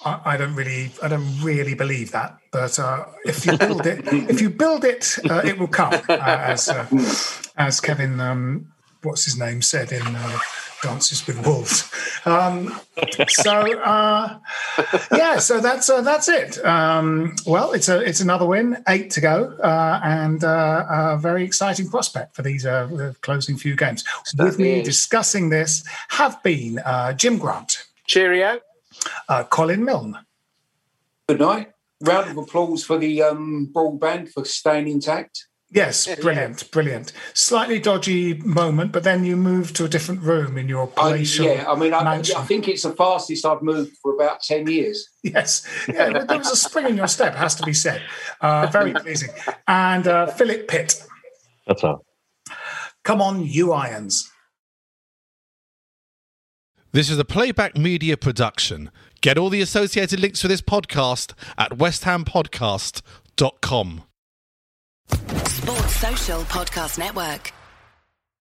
I, I don't really, I don't really believe that, but uh, if you build it, if you build it, uh, it will come. Uh, as uh, as Kevin, um, what's his name, said in uh, Dances with Wolves. Um, so uh, yeah, so that's uh, that's it. Um, well, it's a it's another win, eight to go, uh, and uh, a very exciting prospect for these uh, closing few games. With me discussing this have been uh, Jim Grant, Cheerio. Uh, Colin Milne, Good night. Round of applause for the um, broadband for staying intact. Yes, brilliant, brilliant. Slightly dodgy moment, but then you move to a different room in your I, yeah, I mean, I. I think it's the fastest I've moved for about 10 years. Yes, yeah, there was a spring in your step, has to be said. Uh, very pleasing. And uh, Philip Pitt, That's all. come on, you irons. This is a playback media production. Get all the associated links for this podcast at westhampodcast.com. Sports Social Podcast Network.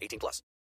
18 plus.